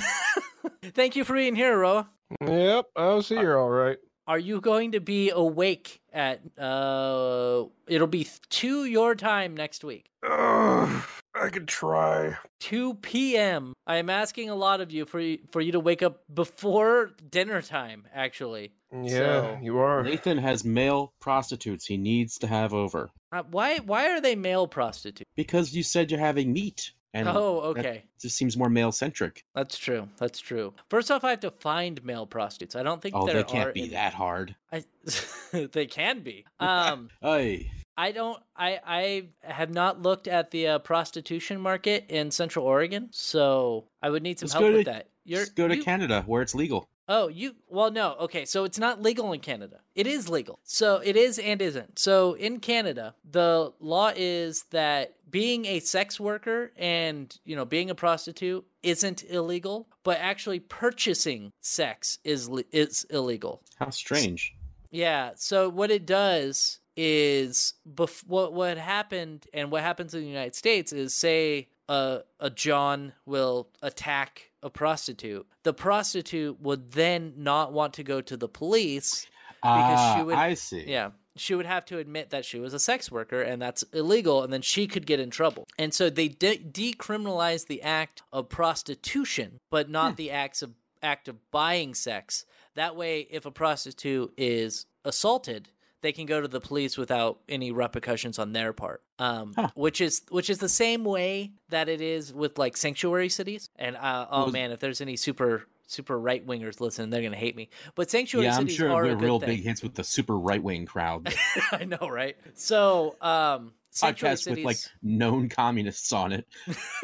thank you for being here, Roa. Yep, I was here all right. Are you going to be awake at uh? It'll be two your time next week. Ugh, I could try. 2 p.m. I am asking a lot of you for you, for you to wake up before dinner time. Actually, Yeah, So- you are. Nathan has male prostitutes he needs to have over uh, why why are they male prostitutes? because you said you're having meat, and oh, okay. just seems more male centric. That's true. That's true. First off, I have to find male prostitutes. I don't think Oh, they can't be any- that hard. I, <laughs> they can be. <laughs> Um, I don't. I I have not looked at the uh, prostitution market in Central Oregon, so I would need some Just help go with to- that. You're just go to you- Canada where it's legal. Oh, you well no. Okay, so it's not legal in Canada. It is legal. So it is and isn't. So in Canada, the law is that being a sex worker and, you know, being a prostitute isn't illegal, but actually purchasing sex is is illegal. How strange. Yeah. So what it does is bef- what what happened and what happens in the United States is say a a John will attack a prostitute, the prostitute would then not want to go to the police. Ah, she would- I see. Yeah. She would have to admit that she was a sex worker and that's illegal, and then she could get in trouble. And so they de- decriminalized the act of prostitution, but not the acts of act of buying sex. That way, if a prostitute is assaulted, they can go to the police without any repercussions on their part. Um, Huh. which is which is the same way that it is with like sanctuary cities. And uh, oh Was- man, if there's any super super right wingers listening, they're gonna hate me. But sanctuary Yeah, I'm cities sure are a we're real thing. big hits with the super right wing crowd. <laughs> I know, right? So, um, sanctuary Podcast with like known communists on it.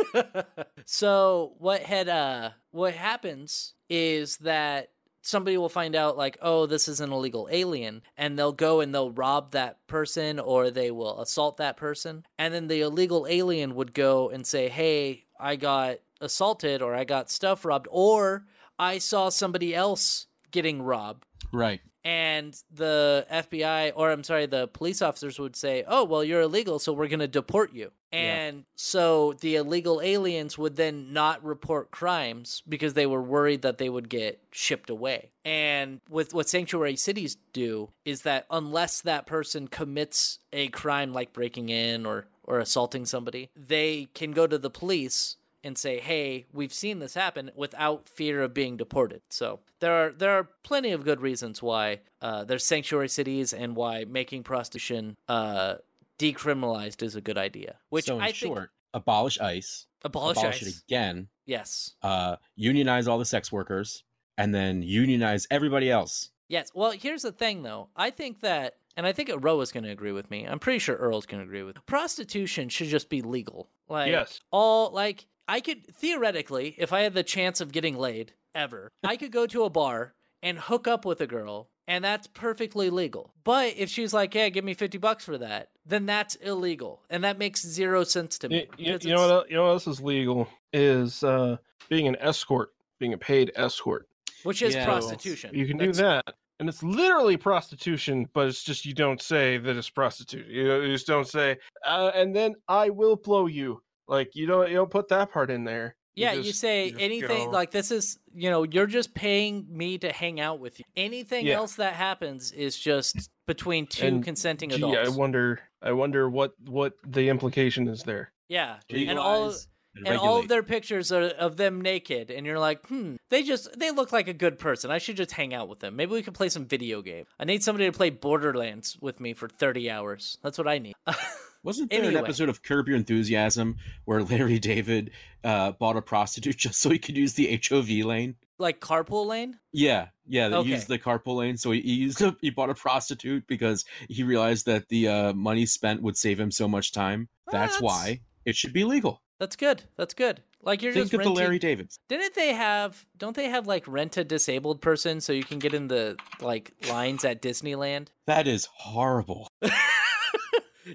<laughs> so what had uh what happens is that somebody will find out like oh this is an illegal alien and they'll go and they'll rob that person or they will assault that person and then the illegal alien would go and say hey i got assaulted or i got stuff robbed or i saw somebody else getting robbed Right. And the FBI or I'm sorry, the police officers would say, "Oh, well, you're illegal, so we're going to deport you." Yeah. And so the illegal aliens would then not report crimes because they were worried that they would get shipped away. And with what sanctuary cities do is that unless that person commits a crime like breaking in or or assaulting somebody, they can go to the police and say, "Hey, we've seen this happen," without fear of being deported. So there are there are plenty of good reasons why uh, there's sanctuary cities and why making prostitution uh, decriminalized is a good idea. Which so in I short, think abolish ICE, abolish, abolish ICE. it again, Yes, uh, unionize all the sex workers, and then unionize everybody else. yes. Well, here's the thing, though. I think that. And I think Roe is going to agree with me. I'm pretty sure Earl's going to agree with. Me. Prostitution should just be legal. Like Yes. all like I could theoretically, if I had the chance of getting laid ever, I could go to a bar and hook up with a girl, and that's perfectly legal. But if she's like, "Yeah, give me fifty bucks for that," then that's illegal, and that makes zero sense to me. You, you, you know what? You know what else is legal is uh, being an escort, being a paid escort. Which is Yeah. prostitution. You can do that, and it's literally prostitution, but it's just you don't say that it's prostitution. You, know, you just don't say, uh, and then I will blow you. Like you don't you don't put that part in there. Yeah, you say you anything go- like this is, you know, you're just paying me to hang out with you. Anything Yeah. else that happens is just between two And, consenting Gee, adults. I wonder. I wonder what what the implication is there. yeah, and all and, and all of their pictures are of them naked and you're like hmm they just they look like a good person i should just hang out with them maybe we could play some video game i need somebody to play borderlands with me for 30 hours that's what i need <laughs> Wasn't there Anyway. an episode of Curb Your Enthusiasm where Larry David uh, bought a prostitute <laughs> just so he could use the HOV lane? like carpool lane Yeah, yeah, they Okay. used the carpool lane. So he, he used a, he bought a prostitute because he realized that the uh, money spent would save him so much time. Well, That's, that's- why it should be legal. that's good that's good like you're Think just of renting the Larry Davids. didn't they have don't they have like rent a disabled person so you can get in the like lines at disneyland That is horrible. <laughs>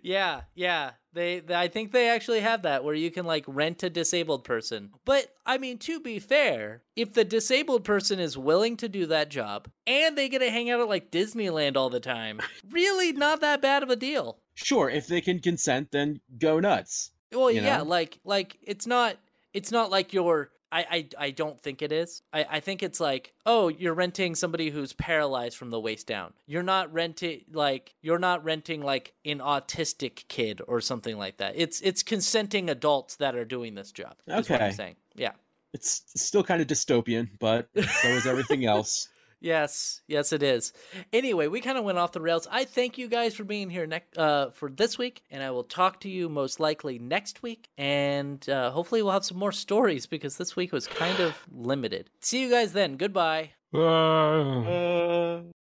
yeah, yeah. They, they I think they actually have that where you can like rent a disabled person. But I mean, to be fair, if the disabled person is willing to do that job and they get to hang out at like Disneyland all the time, <laughs> really not that bad of a deal. Sure, if they can consent, then go nuts. Well, yeah, know? like like it's not it's not like you're I, I, I don't think it is. I, I think it's like, oh, you're renting somebody who's paralyzed from the waist down. You're not renting like you're not renting like an autistic kid or something like that. It's it's consenting adults that are doing this job. what I'm Okay. saying. Yeah. It's still kind of dystopian, but so is everything <laughs> else. Yes, yes, it is. Anyway, we kind of went off the rails. I thank you guys for being here next uh, for this week, and I will talk to you most likely next week, and uh, hopefully we'll have some more stories because this week was kind of limited. See you guys then. Goodbye. Uh, Uh...